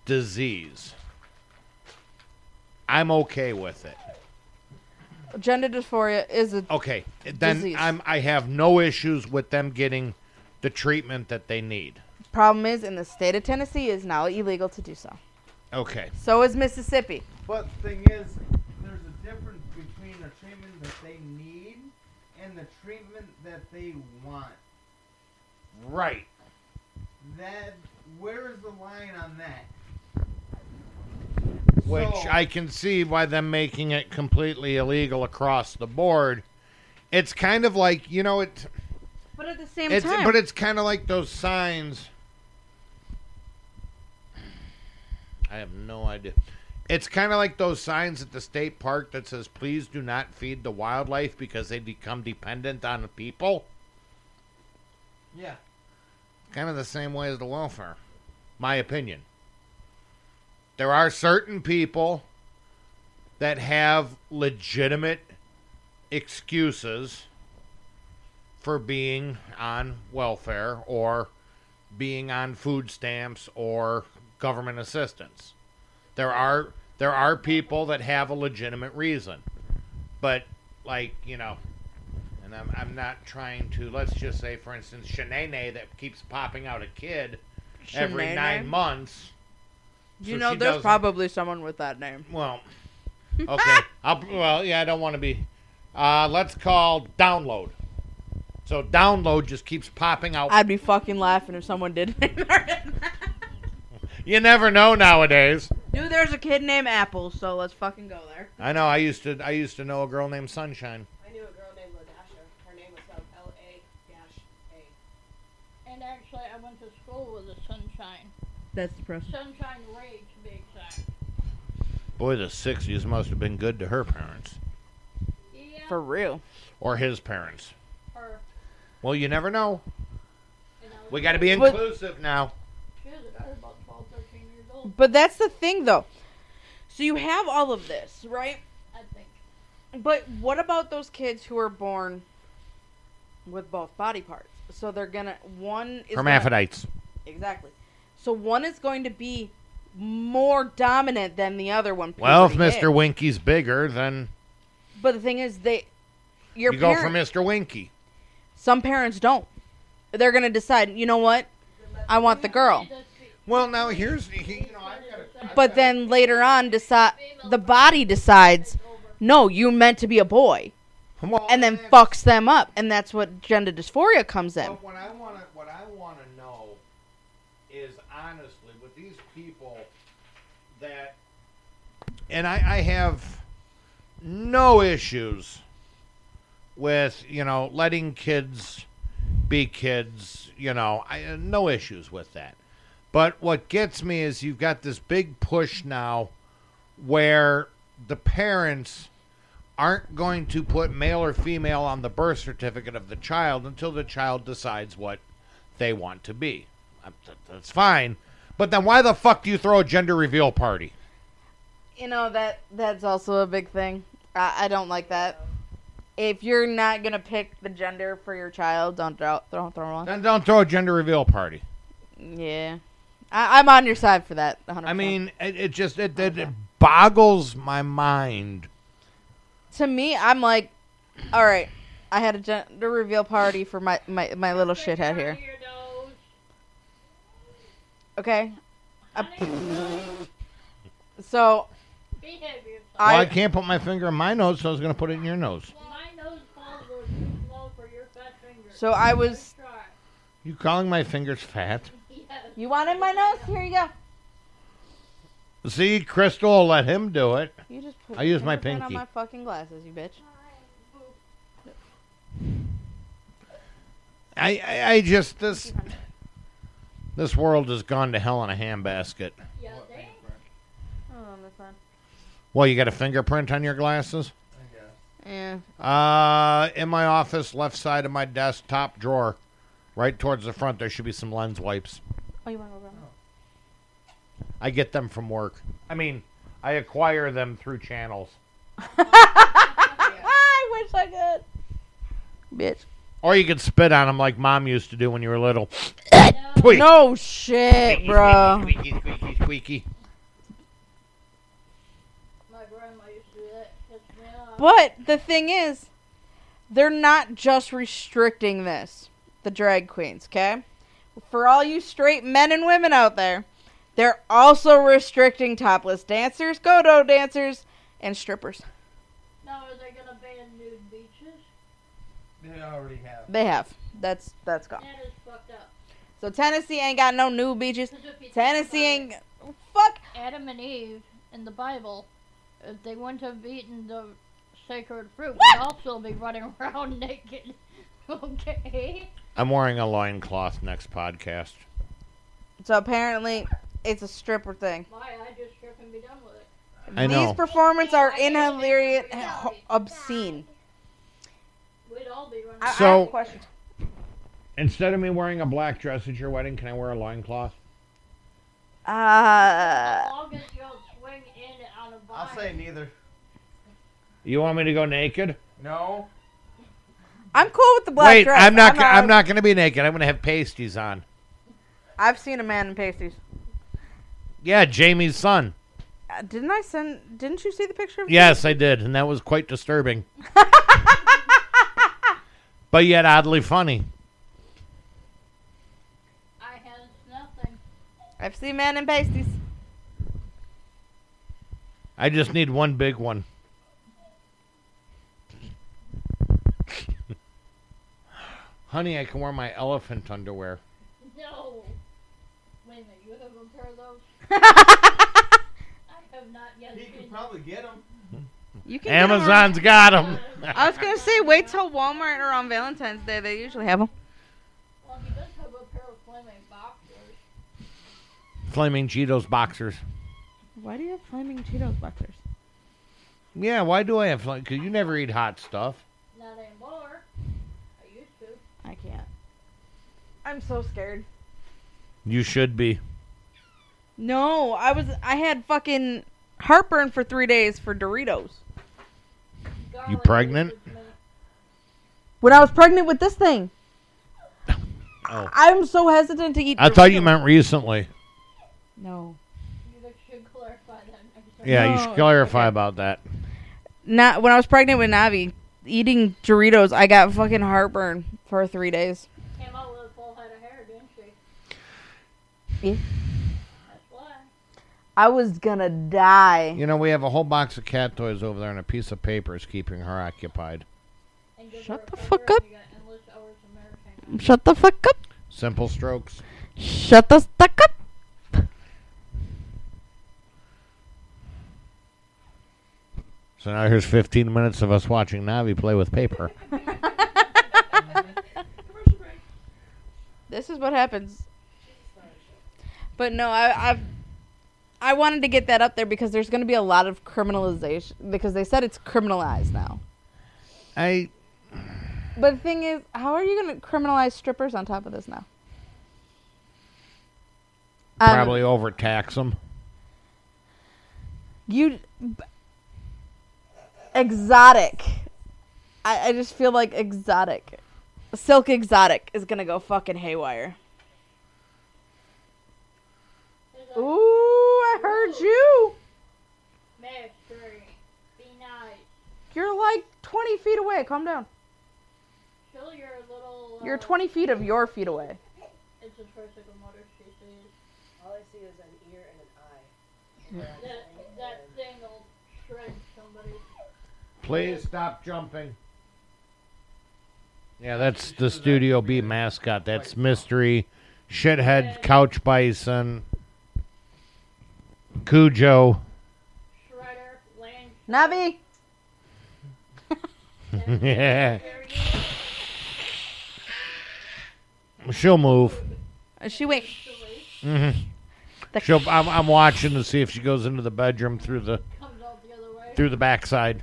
disease i'm okay with it Gender dysphoria is a okay then Disease. i'm i have no issues with them getting the treatment that they need problem is in the state of Tennessee is now illegal to do so. okay So is Mississippi. But the thing is, there's a difference between the treatment that they need and the treatment that they want. Right That where is the line on that? which So- I can see why them making it completely illegal across the board. It's kind of like you know it. But at the same It's time, but it's kind of like those signs. I have no idea. It's kind of like those signs at the state park that says "Please do not feed the wildlife because they become dependent on the people." Yeah. Kind of the same way as the welfare, my opinion. There are certain people that have legitimate excuses for being on welfare or being on food stamps or government assistance. There are there are people that have a legitimate reason. But like, you know, and I'm I'm not trying to let's just say for instance Shanae that keeps popping out a kid every Shanae? 9 months. you so know, there's doesn't- probably someone with that name. Well, okay. [laughs] I'll, well, yeah, I don't want to be. Uh, let's call download. So download just keeps popping out. I'd be fucking laughing if someone did. [laughs] you never know nowadays. Dude, there's a kid named Apple, so let's fucking go there. I know. I used to. I used to know a girl named Sunshine. I knew a girl named actually, I went to school with a sunshine. That's depressing. Sunshine Ray, to be exact. Boy, the 60s must have been good to her parents. Yeah, For real. Or his parents. her. Well, you never know. And I was We got to be But- inclusive now. She was I was about 12, 13 years old, But that's the thing, though. So you have all of this, right? I think. But what about those kids who are born with both body parts? So they're gonna one is gonna- Hermaphrodites. exactly. So one is going to be more dominant than the other one. Well, if Mr. Winky's bigger, then But the thing is, they your you go for Mr. Winky. Some parents don't. They're gonna decide. You know what? I want the girl. Well, now here's you know I've got a, But then later on, decide the body decides. No, you meant to be a boy, well, and then fucks them up, and that's what gender dysphoria comes in. But what I want to what I want to know is honestly with these people that, and I, I have no issues with you know letting kids be kids. You know, I no issues with that. But what gets me is you've got this big push now where the parents aren't going to put male or female on the birth certificate of the child until the child decides what they want to be. Uh, That's fine. But then why the fuck do you throw a gender reveal party? You know that that's also a big thing. I, I don't like that. If you're not gonna pick the gender for your child, don't throw throw, throw one. Then don't throw a gender reveal party. Yeah, I, I'm on your side for that. 100%. I mean, it, it just it, it, it boggles my mind. to me, I'm like, all right. I had a gender reveal party for my my, my little shithead here. Okay, I- so Behave yourself. Well, I I can't put my finger in my nose, so I was going to put it in your nose. My nose balls were too small for your fat fingers. so I was. You calling my fingers fat? Yes. You wanted my nose? Here you go. See, Crystal will let him do it. You just put I use my fingerprint pinky. on my fucking glasses, you bitch. I, I, I just this this world has gone to hell in a handbasket. Yeah, they Oh, that's fine. Well, you got a fingerprint on your glasses? Yeah. Uh, in my office, left side of my desk, top drawer, right towards the front, there should be some lens wipes. Oh, you want to go them? I get them from work. I mean, I acquire them through channels. [laughs] I wish I could. Bitch. Or you could spit on them like mom used to do when you were little. [coughs] Squeak. No shit, bro. Squeaky, squeaky, squeaky. My grandma used to do that. Piss me off. But the thing is, they're not just restricting this, the drag queens, okay? For all you straight men and women out there, they're also restricting topless dancers, go-go dancers, and strippers. Now, are they gonna ban nude beaches? They already have. They have. That's that's gone. That is fucked up. So Tennessee ain't got no nude beaches. if Tennessee about ain't fuck. Adam and Eve in the Bible, if they wouldn't have eaten the sacred fruit, would also be running [laughs] around naked. [laughs] okay. I'm wearing a loincloth next podcast. So apparently it's a stripper thing. Why? I just strip and be done with it. I know. These performances are inhalarious, obscene. We'd all be running. I, I So- have a question. Instead of me wearing a black dress at your wedding, can I wear a loincloth? as Uh, long as you don't swing in on a vine. I'll say neither. You want me to go naked? No. I'm cool with the black Wait, dress. I'm not. go- I'm not going to be naked. I'm going to have pasties on. I've seen a man in pasties. Yeah, Jamie's son. Uh, didn't I send? Didn't you see the picture? Of Yes, I did, and that was quite disturbing. [laughs] but yet oddly funny. I has nothing. I've seen men in pasties. I just need one big one. Honey, I can wear my elephant underwear. No. Wait a minute. You have a pair of those? [laughs] I have not yet He can probably get them. You can. get 'em Amazon's got them. I was gonna say, wait till Walmart or on Valentine's Day. They usually have them. Well, he does have a pair of flaming Flaming boxers. Flaming Cheetos boxers. Why do you have flaming Cheetos boxers? Yeah, why do I have flaming? Because you never eat hot stuff. Not anymore. I used to. I can't. I'm so scared. You should be. No, I was. I had fucking heartburn for three days for Doritos. You pregnant? When I was pregnant with this thing, [laughs] Oh. I'm so hesitant to eat. I thought you meant recently. no. You should clarify that. Yeah, you No, should clarify okay. about that. Not when I was pregnant with Navi, eating Doritos, I got fucking heartburn for three days. Came out with a full head of hair, didn't she? Yeah. I was gonna die. You know, we have a whole box of cat toys over there, and a piece of paper is keeping her occupied. Shut her the fuck up. you got endless hours of American. Shut the fuck up. Simple strokes. Shut the fuck up. So now here's 15 minutes of us watching Navi play with paper. [laughs] This is what happens. But no, I, I've I wanted to get that up there because there's going to be a lot of criminalization because they said it's criminalized now. I But the thing is, how are you going to criminalize strippers on top of this now? Um, probably overtax them. you b- exotic. I, I just feel like exotic, silk exotic is gonna go fucking haywire. Ooh, I heard you. Mystery. Be nice. You're like 20 feet away. Calm down. Show your little. You're uh, 20 feet of your feet away. It's a tricycle motor she sees. All I see is an ear and an eye. [laughs] That, that thing will shred somebody. Please stop jumping. Yeah, that's the Studio B mascot. That's Mystery, Shithead, Couch Bison, Cujo. Shredder, Navi. yeah. [laughs] She'll move. Uh, She went. hmm The- She'll. I'm, I'm watching to see if she goes into the bedroom through the Comes out the other way. through the backside.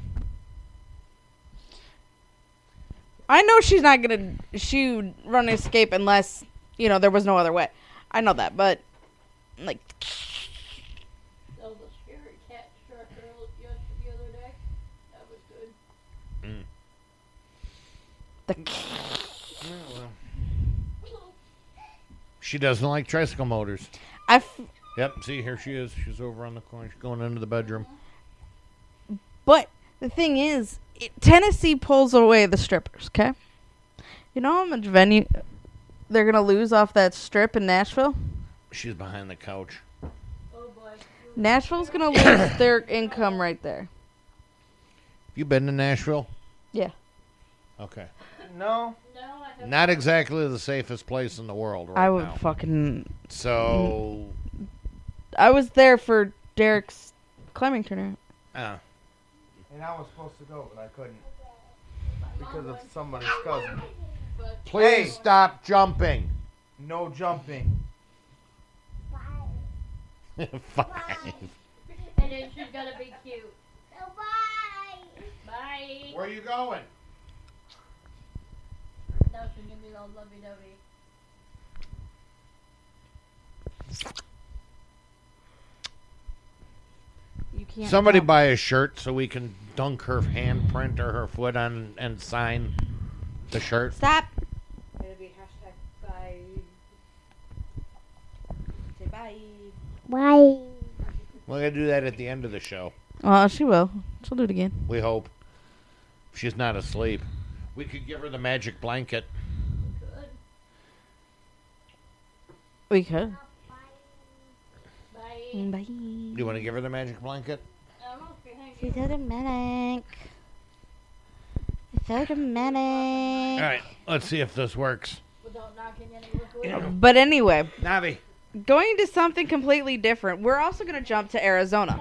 I know she's not gonna. She run escape unless you know there was no other way. I know that, but like the mm. She doesn't like tricycle motors. I f- Yep. See, here she is. She's over on the corner. She's going into the bedroom. But the thing is, it, Tennessee pulls away the strippers. Okay, you know how much venue they're gonna lose off that strip in Nashville. She's behind the couch. Oh. Nashville's gonna lose [coughs] their income right there. You been to Nashville? Yeah. Okay. No. No, Not exactly the safest place in the world right I would now. fucking. So, I was there for Derek's climbing tournament. uh, And I was supposed to go, but I couldn't because of somebody's cousin. please Hey. stop jumping. No jumping. [laughs] Five. And then she's gotta be cute. Bye. Bye. Where are you going? Now she's gonna be all lovey dovey. You can't. Somebody jump. buy a shirt so we can dunk her handprint or her foot on and sign the shirt. Stop. It'll be hashtag bye. Say bye. We're gonna do that at the end of the show. Well, she will. She'll do it again. We hope. If she's not asleep. We could give her the magic blanket. Good. We could. Bye. Bye. You want to give her the magic blanket? I don't know if you're hanging. She's so dramatic. So dramatic. All right, let's see if this works. Without knocking any liquid. But anyway, Navi. going to something completely different. We're also going to jump to Arizona.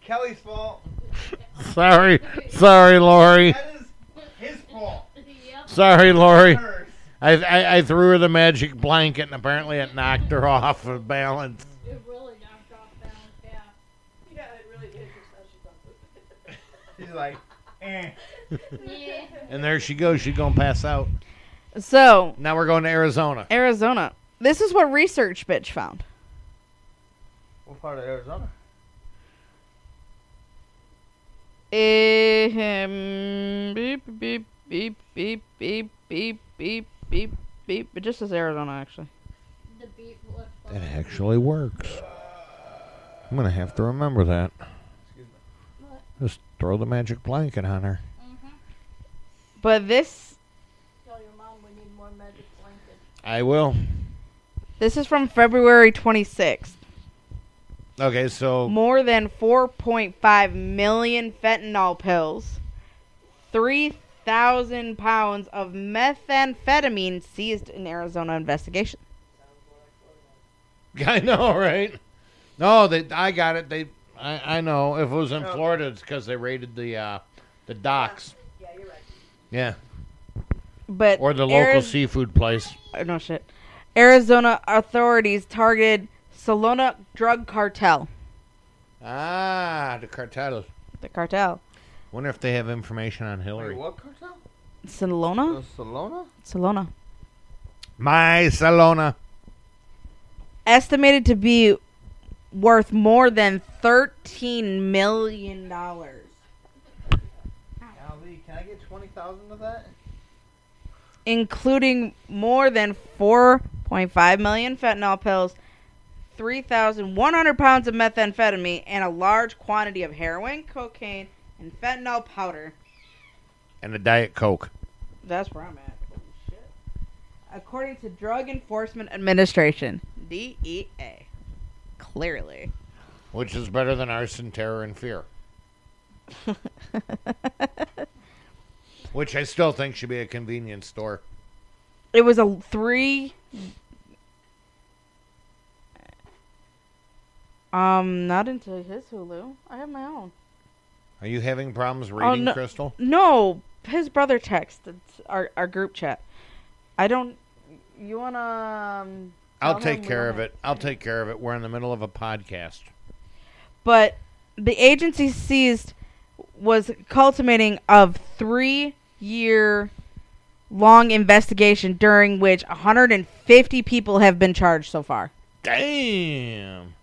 Kelly's fault. [laughs] Sorry, sorry, Lori. That is his fault. Yep. Sorry, Lori. I, I I threw her the magic blanket, and apparently it knocked her [laughs] off of balance. It really knocked her off balance, yeah. Yeah, it really did. She's. [laughs] She's like, eh. Yeah. And there she goes. She's gonna pass out. So, Now we're going to Arizona. Arizona. This is what Research Bitch found. What part of Arizona? Um, beep, beep, beep, beep, beep, beep, beep, beep, beep. It just says Arizona, actually. The beat was It actually works. I'm gonna have to remember that. Excuse me. Just throw the magic blanket on her. Mm-hmm. But this Tell your mom we need more magic blankets. I will. this is from February 26th. Okay, so More than 4.5 million fentanyl pills, 3,000 pounds of methamphetamine seized in Arizona investigation. [laughs] I know, right? No, they. I got it. They. I. I know. If it was in Oh. Florida, it's because they raided the uh, the docks. Yeah, you're right. Yeah, But or the local Ariz- seafood place. oh, no shit. Arizona authorities targeted Salona drug cartel. Ah, the cartel. The cartel. Wonder if they have information on Wait, Hillary. what cartel? Salona? Salona? Salona. My Salona. Estimated to be worth more than $13 million. Ali, can I get 20,000 of that? including more than 4.5 million fentanyl pills, 3,100 pounds of methamphetamine, and a large quantity of heroin, cocaine, and fentanyl powder. And a Diet Coke. That's where I'm at. Holy shit. According to Drug Enforcement Administration, DEA. Clearly. Which is better than arson, terror, and fear. [laughs] Which I still think should be a convenience store. it was a three. Um, not into his Hulu. I have my own. Are you having problems reading, no. Crystal? No, his brother texted our our group chat. I don't. You wanna? Um, I'll take care of have- it. I'll take care of it. We're in the middle of a podcast. But the agency seized was culminating of three year long investigation during which 150 people have been charged so far. Damn.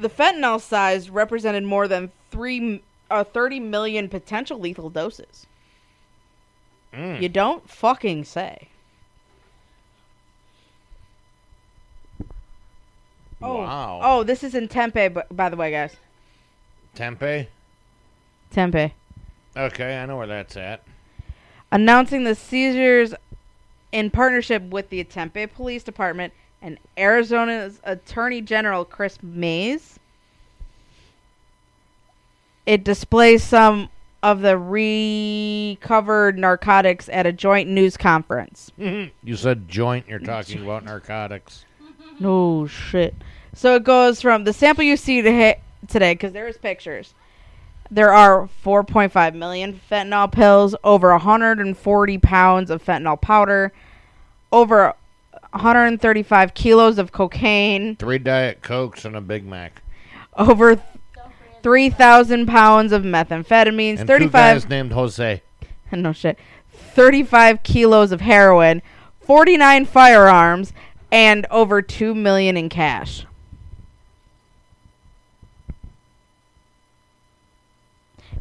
The fentanyl size represented more than three uh, 30 million potential lethal doses. Mm. You don't fucking say. Oh, Wow. oh, this is in Tempe, b- by the way, guys. Tempe. Tempe. Okay, I know where that's at. announcing the seizures in partnership with the Tempe Police Department and Arizona's Attorney General Kris Mayes. It displays some of the recovered narcotics at a joint news conference. you said joint. You're talking about narcotics. No shit. So it goes from the sample you see to today, because there's pictures. There are 4.5 million fentanyl pills, over 140 pounds of fentanyl powder, over 135 kilos of cocaine, Three Diet Cokes and a Big Mac. over 3,000 pounds of methamphetamines, And two 35 guys named Jose. [laughs] no shit, 35 kilos of heroin, 49 firearms, and over 2 million in cash.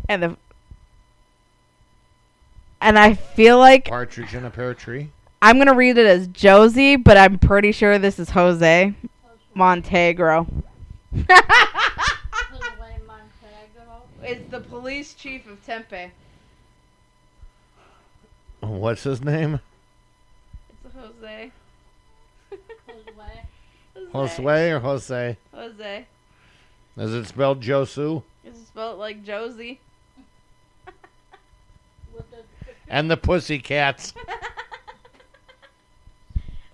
And the and I feel like Partridge in a pear tree. I'm gonna read it as Josie, but I'm pretty sure this is Jose Montegro. [laughs] Jose Montego. It's the police chief of Tempe. What's his name? It's Jose. Jose. [laughs] Jose or Jose? Jose. Is it spelled Josu? It's spelled like Josie. With [laughs] the And the Pussycats.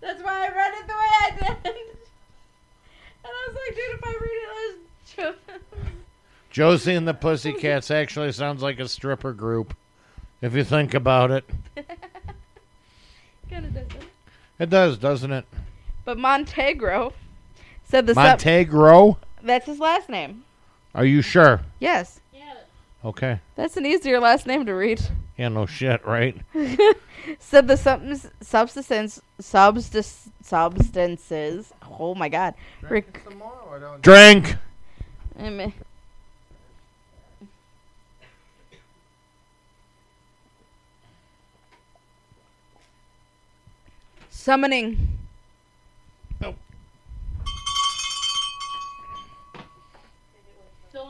That's why I read it the way I did. [laughs] And I was like, dude, if I read it as Jo- Josie and the [laughs] Pussycats actually sounds like a stripper group, if you think about it. Kinda does it. It does, doesn't it? But Montegro said the sub- Montegro? that's his last name. Are you sure? Yes, Yeah. Okay. that's an easier last name to read. Yeah, no shit, right? [laughs] said the substance, substance, substance, substances. Oh my God. Rick, Some more or Drink. Summoning. Doing,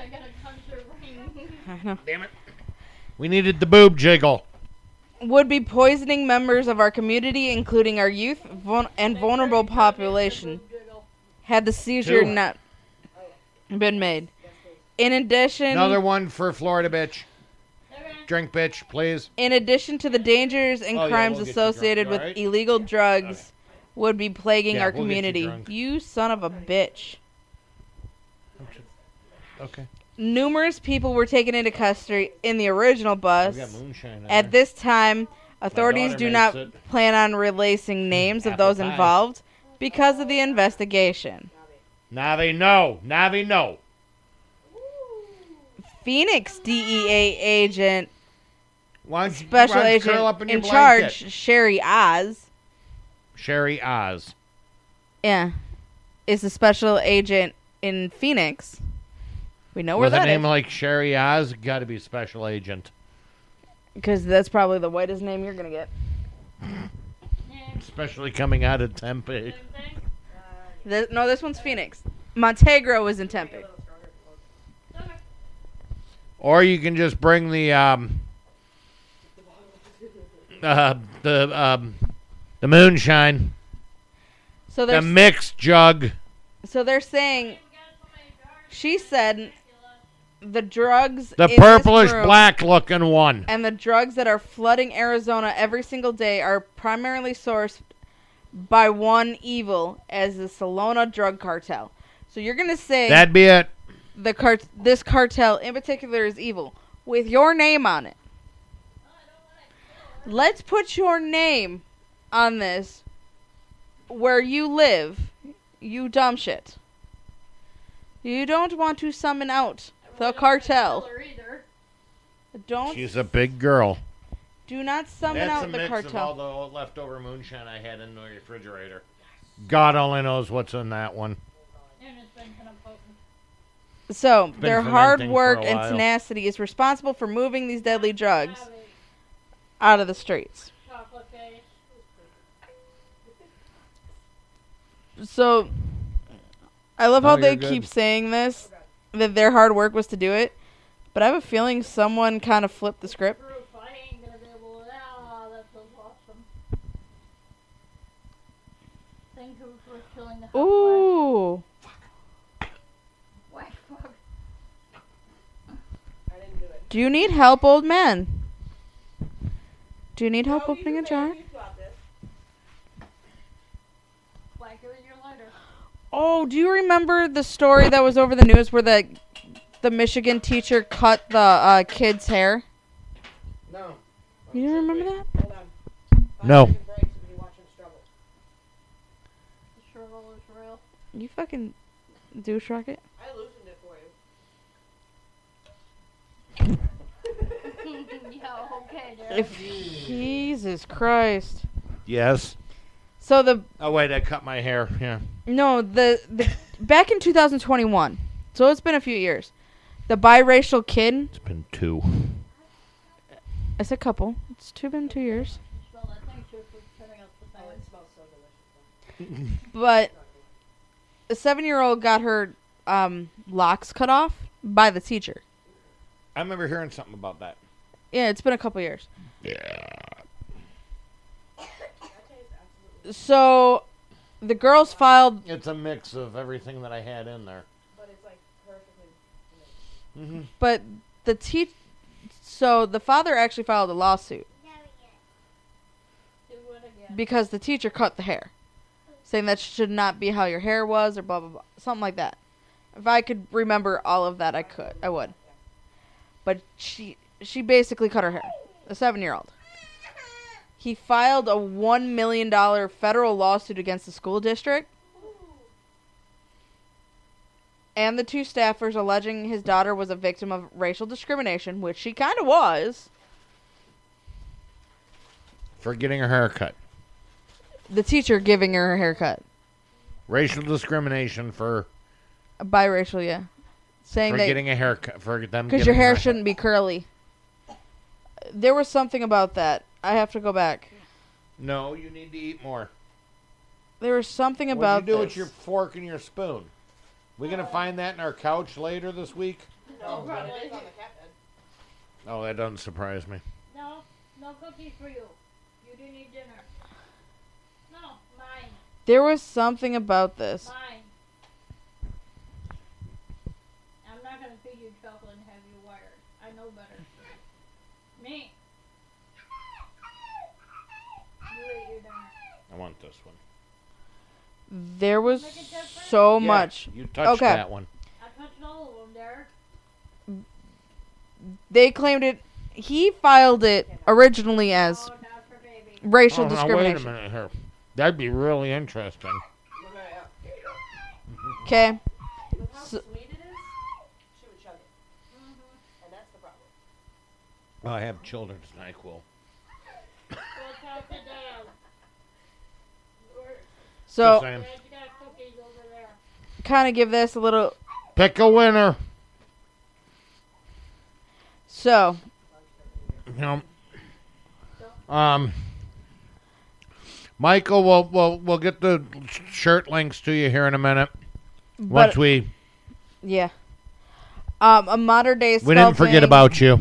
I got a ring. [laughs] I know. Damn it. We needed the boob jiggle. Would be poisoning members of our community, including our youth vul- and vulnerable population, had the seizure Two. not been made. In addition, Another one for Florida bitch. Drink bitch, please. in addition to the dangers and Oh, yeah, crimes we'll get drunk. associated with alright? illegal drugs, would be plaguing Yeah, our we'll get you community. you son of a bitch. Okay. Numerous people were taken into custody in the original We bus. got moonshine in At there. this time, authorities do not it. plan on releasing [laughs] names of those pie. involved because of the investigation. Now they know. Now they know. Phoenix DEA agent, Why don't you, special why don't you agent in, in charge. Cheri Oz, Cheri Oz. yeah, is the special agent in Phoenix. We know where With a that name is like Cheri Oz, got to be special agent. because that's probably the whitest name you're gonna get. Especially coming out of Tempe. Th- no, this one's Phoenix. Montegro is in Tempe. Or you can just bring the um uh, the um the moonshine, So the they're mixed jug. so they're saying. She said the drugs The purplish room black looking one. and the drugs that are flooding Arizona every single day are primarily sourced by one evil as the Salona drug cartel. So you're gonna say That'd be it. the cart this cartel in particular is evil with your name on it. Let's put your name on this where you live, you dumb shit. You don't want to summon out the cartel. Don't She's a big girl. do not summon That's a out the mix cartel. of all the leftover moonshine I had in the refrigerator. God only knows what's in that one. So, been their hard fermenting for work a and while. tenacity is responsible for moving these deadly drugs out of the streets. So, I love No, how you're they good. keep saying this that their hard work was to do it, but I have a feeling someone kind of flipped the script. Thank you for killing the Ooh, Whack, fuck. I didn't do you need help, old man? Do you need help No, opening a jar? You got this. Whacker in your lighter. Oh, do you remember the story that was over the news where the the Michigan teacher cut the uh, kid's hair? No. You didn't remember that? Hold on. Five No. second break so we watch him struggle. The struggle is real. You fucking douche rocket. I loosened it for you. [laughs] yeah, okay, there. If Jesus Christ. Yes. So the Oh wait, I cut my hair. Yeah. No the the back in 2021. So it's been a few years. The biracial kid. It's been two. I a couple. It's two been two years. Smell that thing too for turning up the fan. it smells so delicious. But a seven year old got her um, locks cut off by the teacher. I remember hearing something about that. Yeah, it's been a couple years. Yeah. So the girls filed It's a mix of everything that I had in there. But it's like perfectly. Mm-hmm. But the te- so the father actually filed a lawsuit Do it again. because the teacher cut the hair, saying that should not be how your hair was or blah blah blah, something like that. If I could remember all of that, I could. I would. But she she basically cut her hair. A seven year old. He filed a one million dollar federal lawsuit against the school district. And the two staffers alleging his daughter was a victim of racial discrimination, which she kind of was. For getting a haircut. The teacher giving her a haircut. Racial discrimination for, Biracial, yeah. Saying for that getting a haircut. For them Because your hair shouldn't be curly. There was something about that. I have to go back. No, you need to eat more. There was something What about do you do this. with your fork and your spoon? We gonna find that in our couch later this week? No, but it is on the cat bed. Oh, that doesn't surprise me. No, no cookies for you. You do need dinner. No, mine, There was something about this. mine. I'm not gonna feed you chocolate and have you wired. I know better. Me. You ate your dinner. I want this one. There was Make it different? so Yeah, much. You touched Okay. that one. I touched all of them, Derek. They claimed it. He filed it originally as Oh, not for baby. racial Oh, now, discrimination. wait a minute here. That'd be really interesting. Look at that. Okay. Look how So- sweet it is. She would chug it. Mm-hmm. And that's the problem. I have children's NyQuil. Go talk to Dad. So, Just saying. Dad's got cookies over there. kind of give this a little. Pick a winner. So, You know. Um. Michael, we'll we'll we'll get the shirt links to you here in a minute. Once we yeah. Um, a modern day. we didn't forget about you.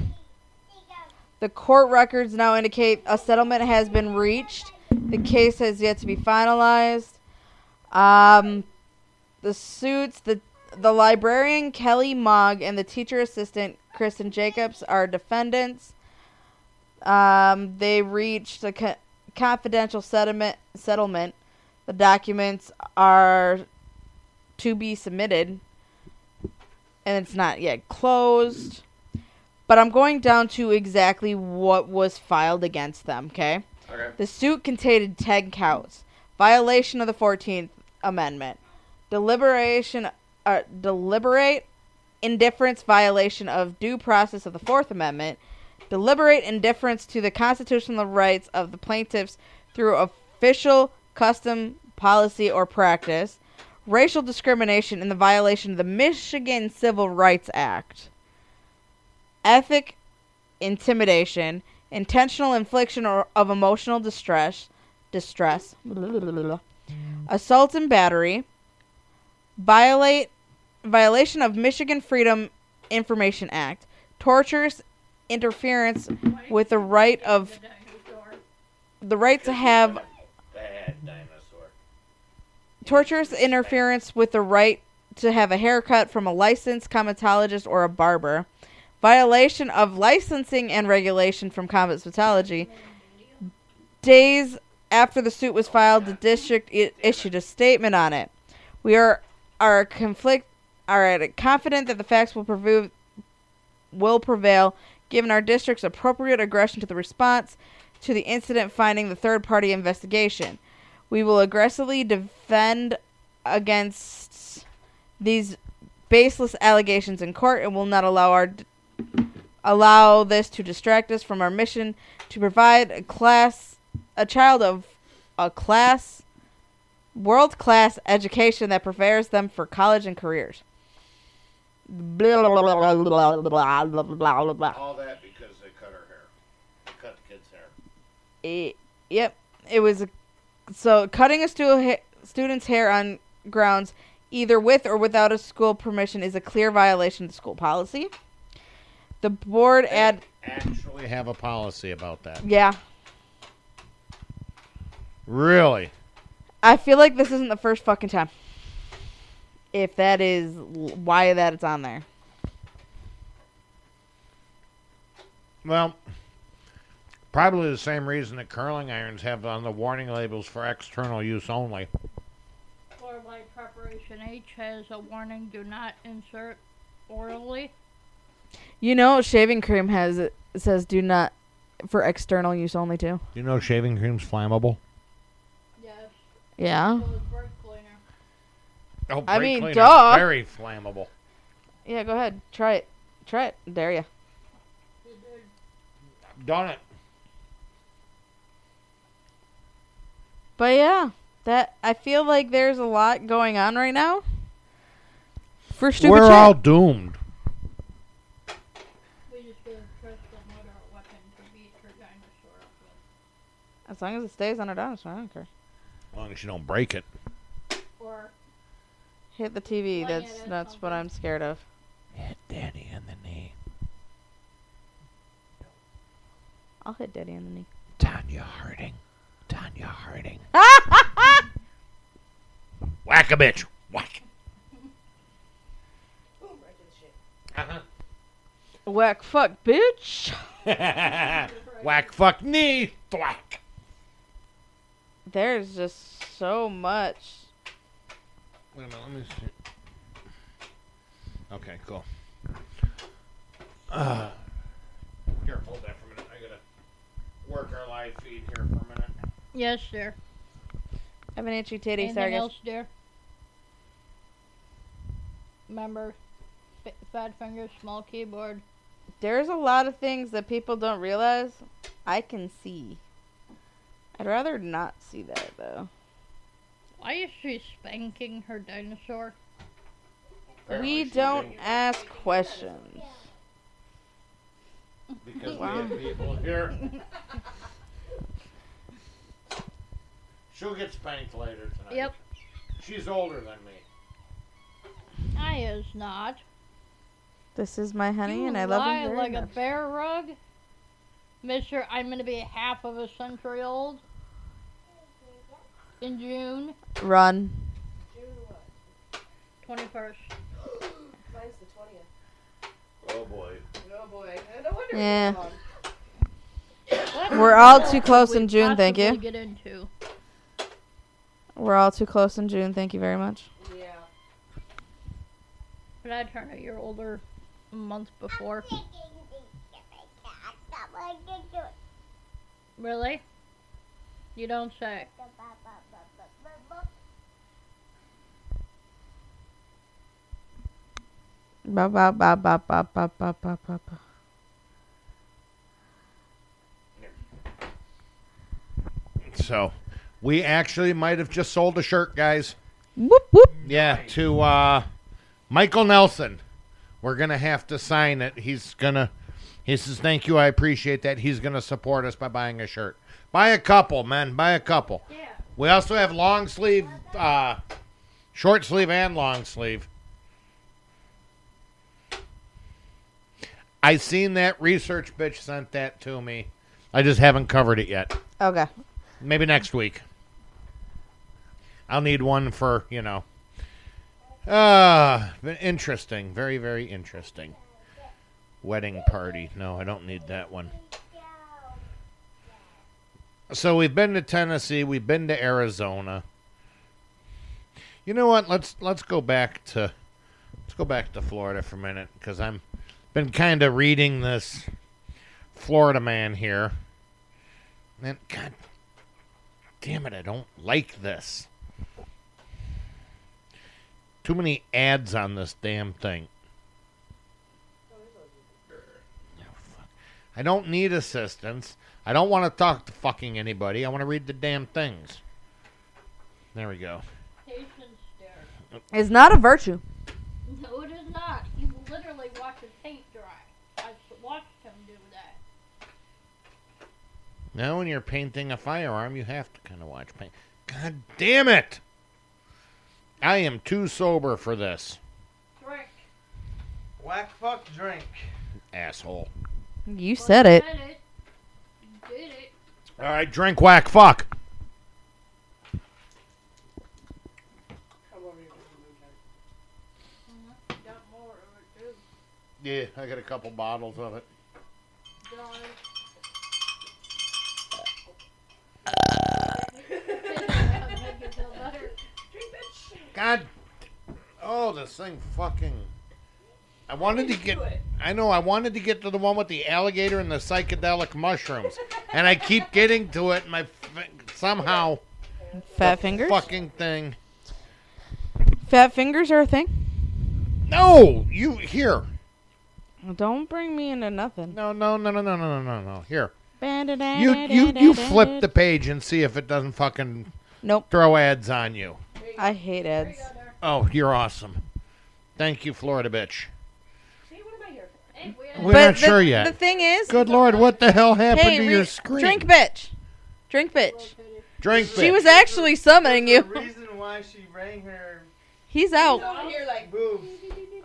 The court records now indicate a settlement has been reached. The case has yet to be finalized. Um, the suits, the the librarian Kelly Mogg and the teacher assistant Kristen Jacobs are defendants. Um, they reached a co- confidential settlement. Settlement. The documents are to be submitted, and it's not yet closed but I'm going down to exactly what was filed against them, okay? Okay. The suit contained 10 counts. Violation of the 14th Amendment. Deliberation uh, deliberate indifference violation of due process of the 4th Amendment. Deliberate indifference to the constitutional rights of the plaintiffs through official custom, policy, or practice. Racial discrimination in the violation of the Michigan Civil Rights Act ethic intimidation, intentional infliction or, of emotional distress, distress, assault and battery, violate violation of Michigan Freedom Information Act, torturous interference with the right of The right to have torturous interference with the right to have a haircut from a licensed cosmetologist or a barber, violation of licensing and regulation from cosmetology. Days after the suit was filed, the district I- issued a statement on it. We are are conflict are confident that the facts will prevail will prevail given our district's appropriate aggression to the response to the incident finding the third party investigation. We will aggressively defend against these baseless allegations in court and will not allow our allow this to distract us from our mission to provide a class a child of a class, world class education that prepares them for college and careers. Blah, blah, blah, blah, blah, blah, blah, blah. All that because they cut her hair. They cut the kid's hair. It, yep. It was so cutting a stu- student's hair on grounds either with or without a school permission is a clear violation of the school policy. The board ad- actually have a policy about that. Yeah. Really? I feel like this isn't the first fucking time. If that is why that it's on there. Well, probably the same reason that curling irons have on the warning labels for external use only. Or like preparation H has a warning: do not insert orally. You know, shaving cream has it says do not for external use only too. You know shaving cream's flammable. Yes. Yeah. So is brake cleaner. Oh, I mean, cleaner's duh. Very flammable. Yeah, go ahead. Try it. Try it. Dare you. Done it. But yeah, that I feel like there's a lot going on right now. For stupid We're shit. all doomed. We just gave Crystal another weapon to beat her dinosaur up with. As long as it stays on her dinosaur, I don't care. As long as you don't break it. Or Hit the TV. Well, yeah, That's that's that's what. I'm scared of. Hit Danny in the knee. I'll hit Daddy in the knee. Tonya Harding. Tonya Harding. [laughs] Whack a bitch. Whack. Boom, right to shit. Uh-huh. Whack fuck, bitch. [laughs] Whack fuck knee. Thwack. There's just so much. Wait a minute, let me see. Okay, cool. Uh, [sighs] here, hold that for a minute. I gotta work our live feed here for a minute. yes, dear. I have an itchy titty. Anything Sorry, guys. else, dear? Remember, f- fat fingers, small keyboard. There's a lot of things that people don't realize. I can see. I'd rather not see that though. Why is she spanking her dinosaur? we don't ask questions. Because Wow. we have people here. She'll get spanked later tonight. Yep. She's older than me. I is not. This is my honey, you and I love lie him very like much. a bear rug. Mister, I'm gonna be half of a century old. In June Run. June what? 21st. Mine's the twentieth. Oh boy. Oh boy. No wonder Yeah. it's gone. What We're all too close in June, thank you. Get into. We're all too close in June. Thank you very much. Yeah. But I turned a year older a month before. Really? You don't say. Ba ba ba ba ba ba ba ba ba ba. So, we actually might have just sold a shirt, guys. Whoop whoop. Yeah, to uh, Michael Nelson. We're gonna have to sign it. He's gonna. He says, "Thank you, I appreciate that." He's gonna support us by buying a shirt. Buy a couple, man. Buy a couple. Yeah. We also have long sleeve, uh, short sleeve, and long sleeve. I seen that research bitch sent that to me. I just haven't covered it yet. Okay. Maybe next week. I'll need one for, you know. Uh, interesting. Very, very interesting. Wedding party. No, I don't need that one. So we've been to Tennessee, we've been to Arizona. You know what? Let's let's go back to let's go back to Florida for a minute because I'm been kind of reading this Florida man here. And God damn it, I don't like this. Too many ads on this damn thing. Oh, fuck. I don't need assistance. I don't want to talk to fucking anybody. I want to read the damn things. There we go. Patience, dear. It's not a virtue. No, it is not. You literally watch a paint dry. I s- watched him do that. Now, when you're painting a firearm, you have to kind of watch paint. God damn it! I am too sober for this, Drink. Whack fuck drink. asshole. You said it. All right, drink whack fuck. Yeah, I got a couple bottles of it. [laughs] God. Oh, this thing fucking. I wanted to get. I know I wanted to get to the one with the alligator and the psychedelic mushrooms, and I keep getting to it. My somehow, fat fingers. Fucking thing. Fat fingers are a thing. No, you here. Don't bring me into nothing. No, no, no, no, no, no, no, no. Here. You you you flip the page and see if it doesn't fucking nope throw ads on you. I hate ads. Oh, you're awesome. Thank you, Florida bitch. We're But not the, sure yet. The thing is, Good lord, what the hell happened hey, to re- your screen? drink bitch, drink bitch. Drink bitch. She was actually summoning you. The reason why she rang her He's He's out. over here like. boobs.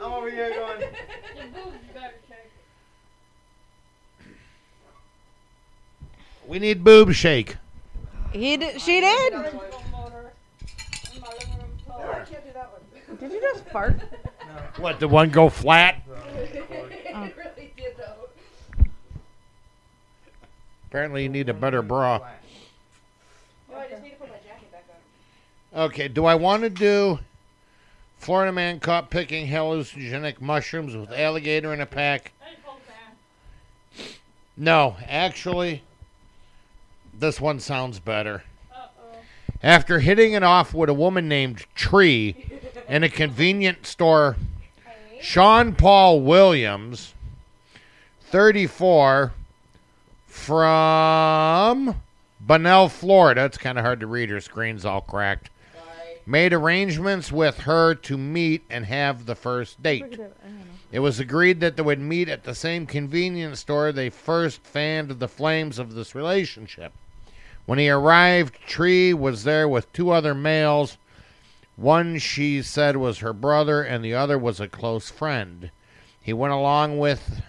I'm over here going. The boobs better check. We need boob shake. He did. She did. Motor in my living room No, floor. I can't do that one. Did you just fart? What, Did one go flat? Apparently you need a better bra. No, I just need to put my jacket back on. Okay, do I want to do Florida man caught picking hallucinogenic mushrooms with alligator in a pack? Hey, folks, man. No, actually, this one sounds better. Uh-oh. After hitting it off with a woman named Tree in a convenience store, Sean Paul Williams, 34, from Bunnell, Florida. It's kind of hard to read. Her screen's all cracked. Sorry. Made arrangements with her to meet and have the first date. It was agreed that they would meet at the same convenience store they first fanned the flames of this relationship. When he arrived, Tree was there with two other males. One she said was her brother, and the other was a close friend. He went along with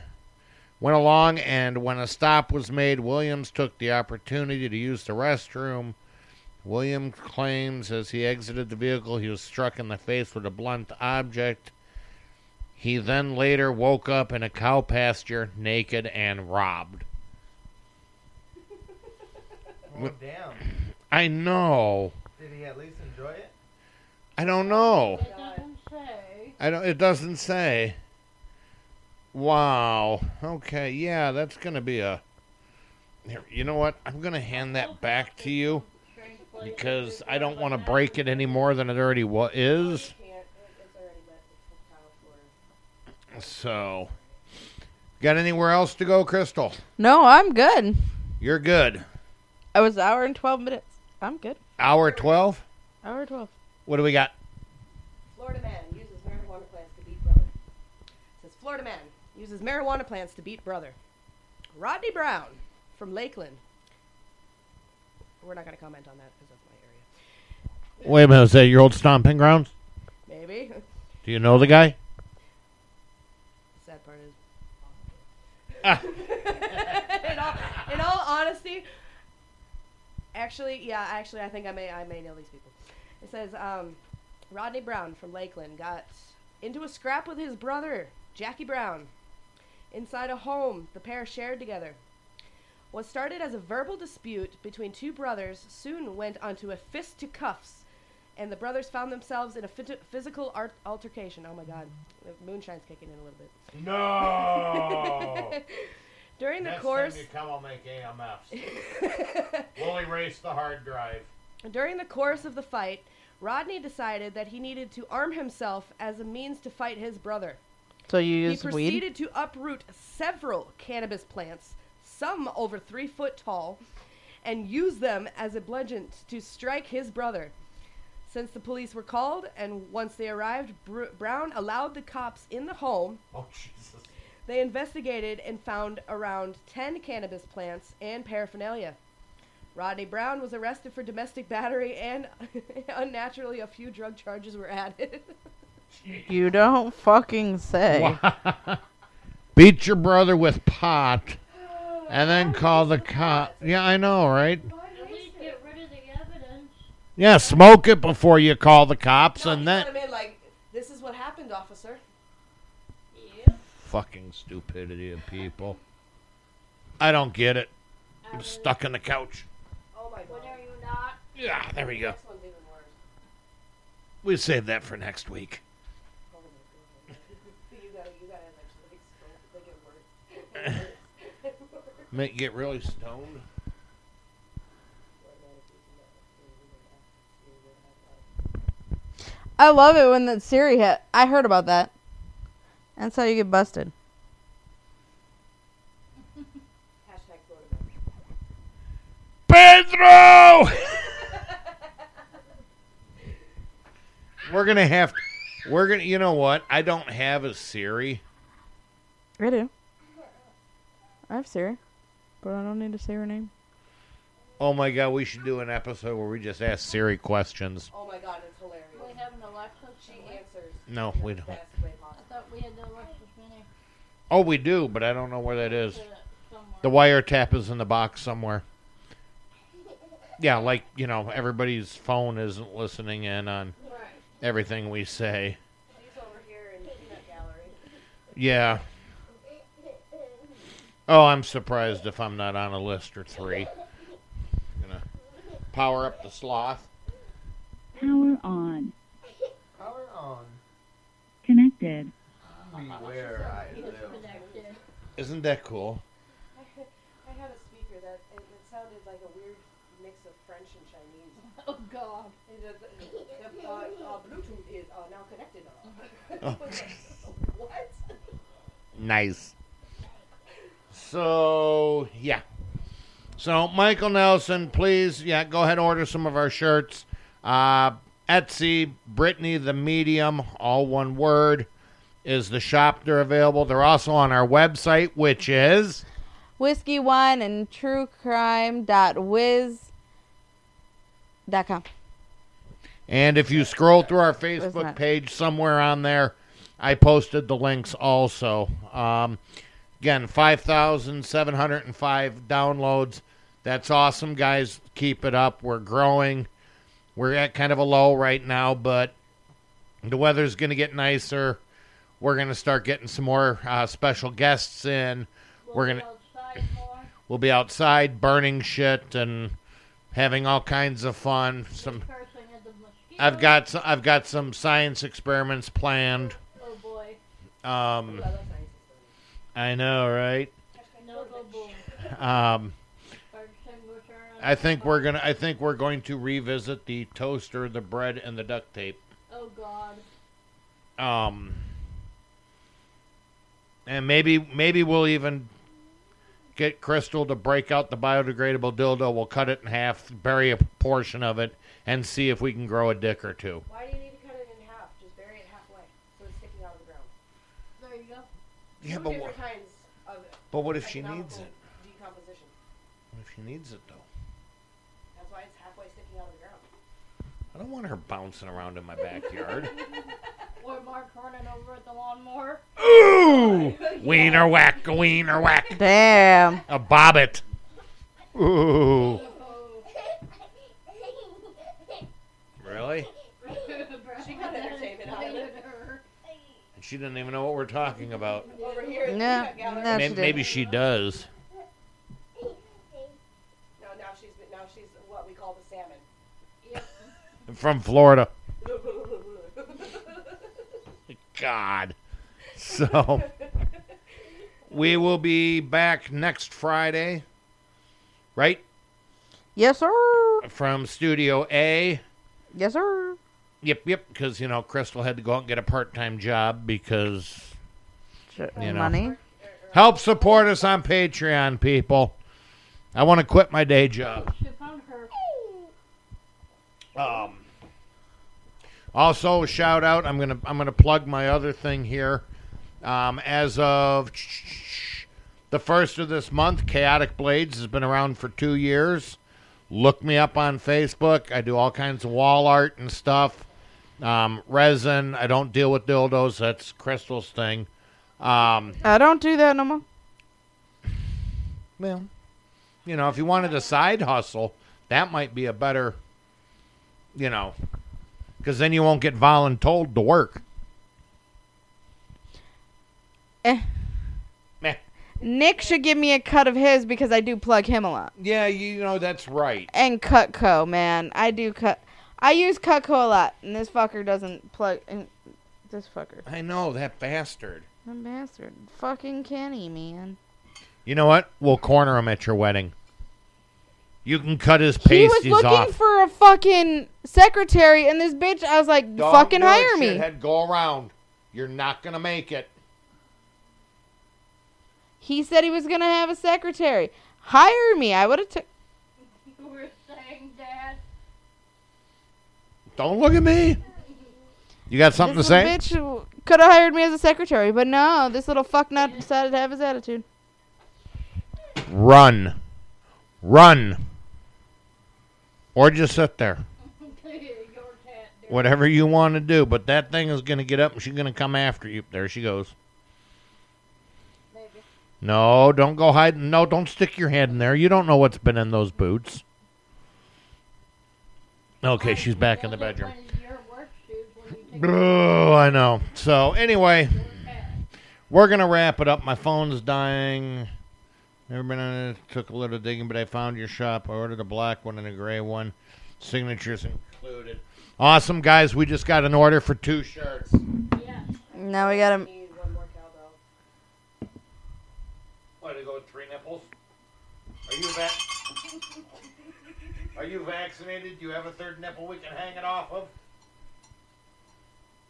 went along, and when a stop was made, Williams took the opportunity to use the restroom. Williams claims as he exited the vehicle, he was struck in the face with a blunt object. He then later woke up in a cow pasture, naked and robbed. Oh, damn. I know. Did he at least enjoy it? I don't know. It doesn't say. I don't. It doesn't say. Wow. Okay. Yeah, that's gonna be a. Here, you know what? I'm gonna hand that back to you because I don't want to break it any more than it already wa- is. Can't. it- It's already wet. It's tile floor. So, got anywhere else to go, Crystal? No, I'm good. You're good. I was an hour and twelve minutes. I'm good. Hour twelve. Hour twelve. What do we got? Florida man uses marijuana plants to beat brother. It says Florida man uses marijuana plants to beat brother. Rodney Brown from Lakeland. We're not going to comment on that because that's my area. Wait a minute. Is that your old stomping grounds? Maybe. [laughs] Do you know the guy? Sad part is. Ah. [laughs] in, all, in all honesty, actually, yeah, actually, I think I may, I may know these people. It says, um, Rodney Brown from Lakeland got into a scrap with his brother, Jackie Brown, inside a home the pair shared together. What started as a verbal dispute between two brothers soon went onto a fist to cuffs, and the brothers found themselves in a phys- physical art- altercation. Oh my god, the moonshine's kicking in a little bit. No. [laughs] During the course, Time you come, I'll make AMFs. [laughs] We'll erase the hard drive. during the course of the fight, Rodney decided that he needed to arm himself as a means to fight his brother. So you He use weed? proceeded to uproot several cannabis plants, some over three foot tall, and use them as a bludgeon to strike his brother. Since the police were called and once they arrived, Br- Brown allowed the cops in the home. Oh Jesus. They investigated and found around 10 cannabis plants and paraphernalia. Rodney Brown was arrested for domestic battery and [laughs] unnaturally a few drug charges were added. [laughs] You don't fucking say. [laughs] Beat your brother with pot, and then call the cop. Yeah, I know, right? At least get rid of the evidence. Yeah, smoke it before you call the cops, No, and you then what I mean? Like, this is what happened, officer. Yep. fucking stupidity of people. I don't get it. I'm stuck in the couch. Oh my When god. are you not? Yeah, there we go. This one's even worse. We save that for next week. Hold on Make get really stoned. I love it when the Siri hit. I heard about that. That's how you get busted. Pedro! we're gonna have. We're gonna. You know what? I don't have a Siri. I do. I have Siri, but I don't need to say her name. Oh my god, we should do an episode where we just ask Siri questions. Oh my god, it's hilarious. We have an Alexa. She answers. No, we don't. I thought we had the Alexa Mini. Oh, we do, but I don't know where that is. The wiretap is in the box somewhere. [laughs] Yeah, like you know, everybody's phone isn't listening in on everything we say. She's over here in peanut gallery. Yeah. Oh, I'm surprised if I'm not on a list or three. Gonna power up the sloth. Power on. Power on. Connected. Beware I live. Isn't that cool? I had a speaker that it, it sounded like a weird mix of French and Chinese. [laughs] Oh God. It, uh, the, uh, uh, Bluetooth is uh, now connected. Oh. [laughs] what? Nice. So yeah. So Michael Nelson, please, yeah, go ahead and order some of our shirts. Uh, Etsy, Brittany the Medium, all one word, is the shop. They're available. They're also on our website, which is Whiskey, wine, and true crime dot whiz dot com. And if you scroll through our Facebook page, somewhere on there, I posted the links also. Um, again, 5,705 downloads. That's awesome, guys. Keep it up. We're growing. We're at kind of a low right now, but the weather's going to get nicer. We're going to start getting some more uh, special guests in. We'll We're be gonna- outside. We'll be outside burning shit and having all kinds of fun. Some Cursing at the mosquitoes. I've got some, I've got some science experiments planned. Oh boy. Um, science I know, right? No go boom. Um, Fire extinguisher on I think we're gonna, I think we're going to revisit the toaster, the bread, and the duct tape. Oh God. Um, and maybe, maybe we'll even get Crystal to break out the biodegradable dildo. We'll cut it in half, bury a portion of it, and see if we can grow a dick or two. Why do you need to cut it in half? Just bury it halfway so it's sticking out of the ground. There you go. Yeah, Two but different what, kinds of but what if she needs economical it? Decomposition. What if she needs it though? That's why it's halfway sticking out of the ground. I don't want her bouncing around in my backyard. Or Mark running over at the lawnmower. Ooh! [laughs] Wiener whack, a wiener whack. Damn. A bobbit. Ooh. Oh. [laughs] Really? She got entertainment out of it. And she didn't even know what we're talking about. Over here No, peanut gallery. no, Maybe, she did. maybe she does. No, now she's now she's what we call the salmon. [laughs] From Florida. [laughs] God. So we will be back next Friday, right? Yes, sir. From Studio A. Yes, sir. Yep, yep. Because you know, Crystal had to go out and get a part-time job because You know. Money. help support us on Patreon, people. I want to quit my day job. She found her. Um, also, shout out. I'm gonna I'm gonna plug my other thing here. Um, as of the first of this month, Chaotic Blades has been around for two years. Look me up on Facebook. I do all kinds of wall art and stuff. Um, resin. I don't deal with dildos. That's Crystal's thing. Um, I don't do that no more. well, you know, if you wanted a side hustle, that might be a better, you know, because then you won't get voluntold to work. Eh. Meh. Nick should give me a cut of his because I do plug him a lot. Yeah, you know that's right. And Cutco, man. I do cut. I use Cutco a lot, and this fucker doesn't plug. And this fucker. I know that bastard. That bastard. Fucking Kenny, man. You know what? We'll corner him at your wedding. You can cut his pasties off. He was looking off. for a fucking secretary, and this bitch, I was like, Don't fucking do it, hire me. shithead. Go around. You're not gonna make it. He said he was gonna have a secretary. Hire me. I would have took. You were saying, Dad. Don't look at me. You got something to this say? little bitch could have hired me as a secretary, but no, this little fucknut decided to have his attitude. Run. Run. Or just sit there. Your cat, dear. Whatever you want to do. But that thing is going to get up and she's going to come after you. There she goes. Maybe. No, don't go hiding. No, don't stick your head in there. You don't know what's been in those boots. Okay, she's back in the bedroom. one of your work shoes when you take Oh, I know. So, anyway, we're going to wrap it up. My phone's dying. Never been on it. Took a little digging, but I found your shop. I ordered a black one and a gray one. Signatures included. Awesome, guys. We just got an order for two shirts. Yeah. Now we got him. Need one more cowbell. What, to go with three nipples? Are you vac- Are you vaccinated? Do you have a third nipple we can hang it off of?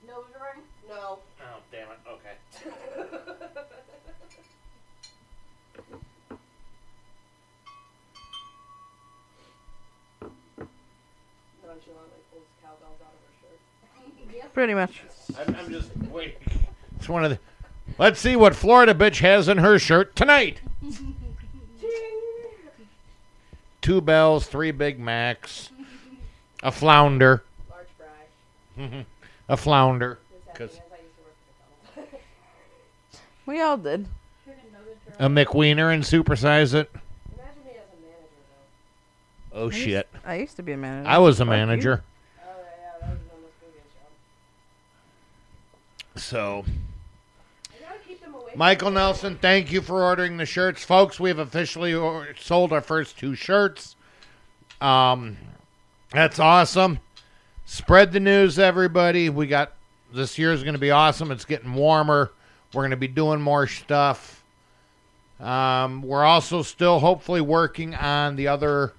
Nose ring. No. Oh, damn it. Okay. [laughs] Nonchalant, pulls cowbells out of her shirt. [laughs] Yep. Pretty much. I'm, I'm just waiting. [laughs] It's one of the. Let's see what Florida bitch has in her shirt tonight. Two bells, three Big Macs, a flounder, Large fry. [laughs] a flounder, This happening 'Cause- as I used to work at McDonald's. [laughs] We all did. A are McWiener, and supersize it. Imagine me as a manager though. Oh shit! I used to be a manager. I was a Fuck you. manager, Oh yeah, that was one of job. so I gotta keep them away. Michael Nelson, thank you for ordering the shirts, folks. We have officially sold our first two shirts. Um, that's awesome. Spread the news, everybody. We got this year's going to be awesome. It's getting warmer. We're going to be doing more stuff. Um, we're also still hopefully working on the other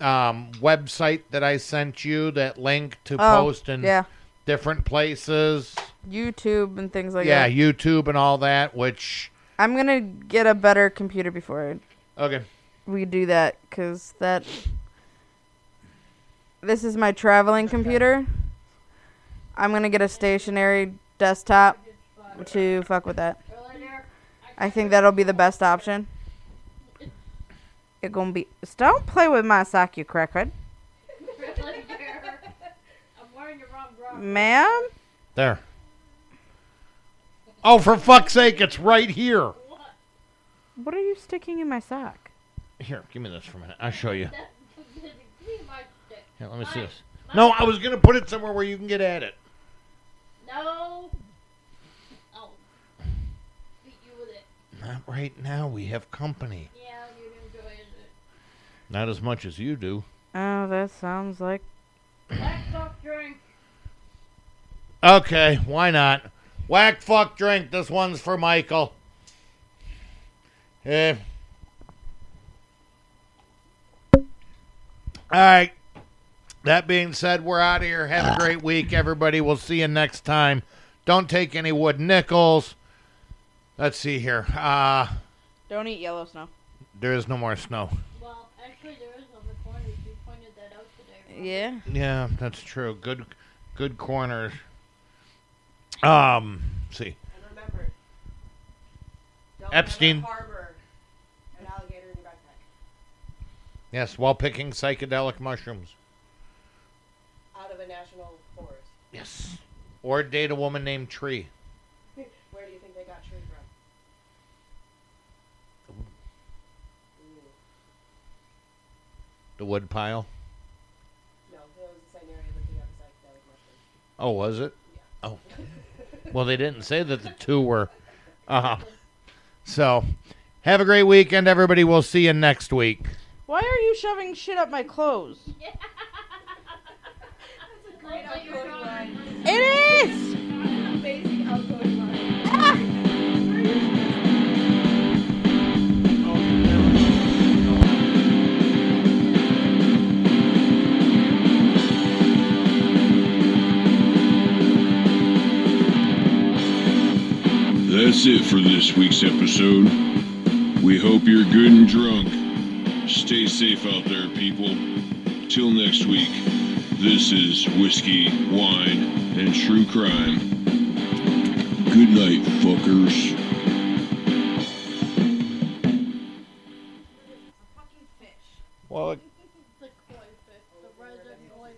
um, website that I sent you. That link to Oh, post in yeah. different places. YouTube and things like yeah, that. Yeah, YouTube and all that. Which I'm gonna get a better computer before okay. we do that, cause that. This is my traveling computer. I'm gonna get a stationary desktop to fuck with that. I think that'll be the best option. It gonna be. Don't play with my sock, you crackhead, [laughs] I'm wearing the wrong bra. ma'am. There. Oh, for fuck's sake, it's right here. What? What are you sticking in my sock? Here, give me this for a minute. I'll show you. That, give me my stick. Here, let me see this. No, I was going to put it somewhere where you can get at it. No. Oh. Beat you with it. Not right now. We have company. Yeah, you enjoy it. Not as much as you do. Oh, that sounds like. Black soft drink. Okay, why not? Whack, fuck, drink. This one's for Michael. Eh. All right. That being said, we're out of here. Have a great week, everybody. We'll see you next time. Don't take any wood nickels. Let's see here. Uh, Don't eat yellow snow. there is no more snow. Well, actually, there is other corners. You pointed that out today. Yeah. Yeah, that's true. Good, good corners. Um, see. And remember, Epstein. harbor an alligator in your backpack. Yes, while picking psychedelic mushrooms. Out of a national forest. Yes. Or date a woman named Tree. [laughs] Where do you think they got tree from? Ooh. The wood pile. No, it was the same area that they got the psychedelic mushrooms. Oh, was it? Yeah. Oh. [laughs] Well, they didn't say that the two were. Uh huh. So, have a great weekend, everybody. We'll see you next week. Why are you shoving shit up my clothes? [laughs] Great outgoing line. It is. That's it for this week's episode. We hope you're good and drunk. Stay safe out there, people. Till next week, this is Whiskey, Wine, and True Crime. Good night, fuckers.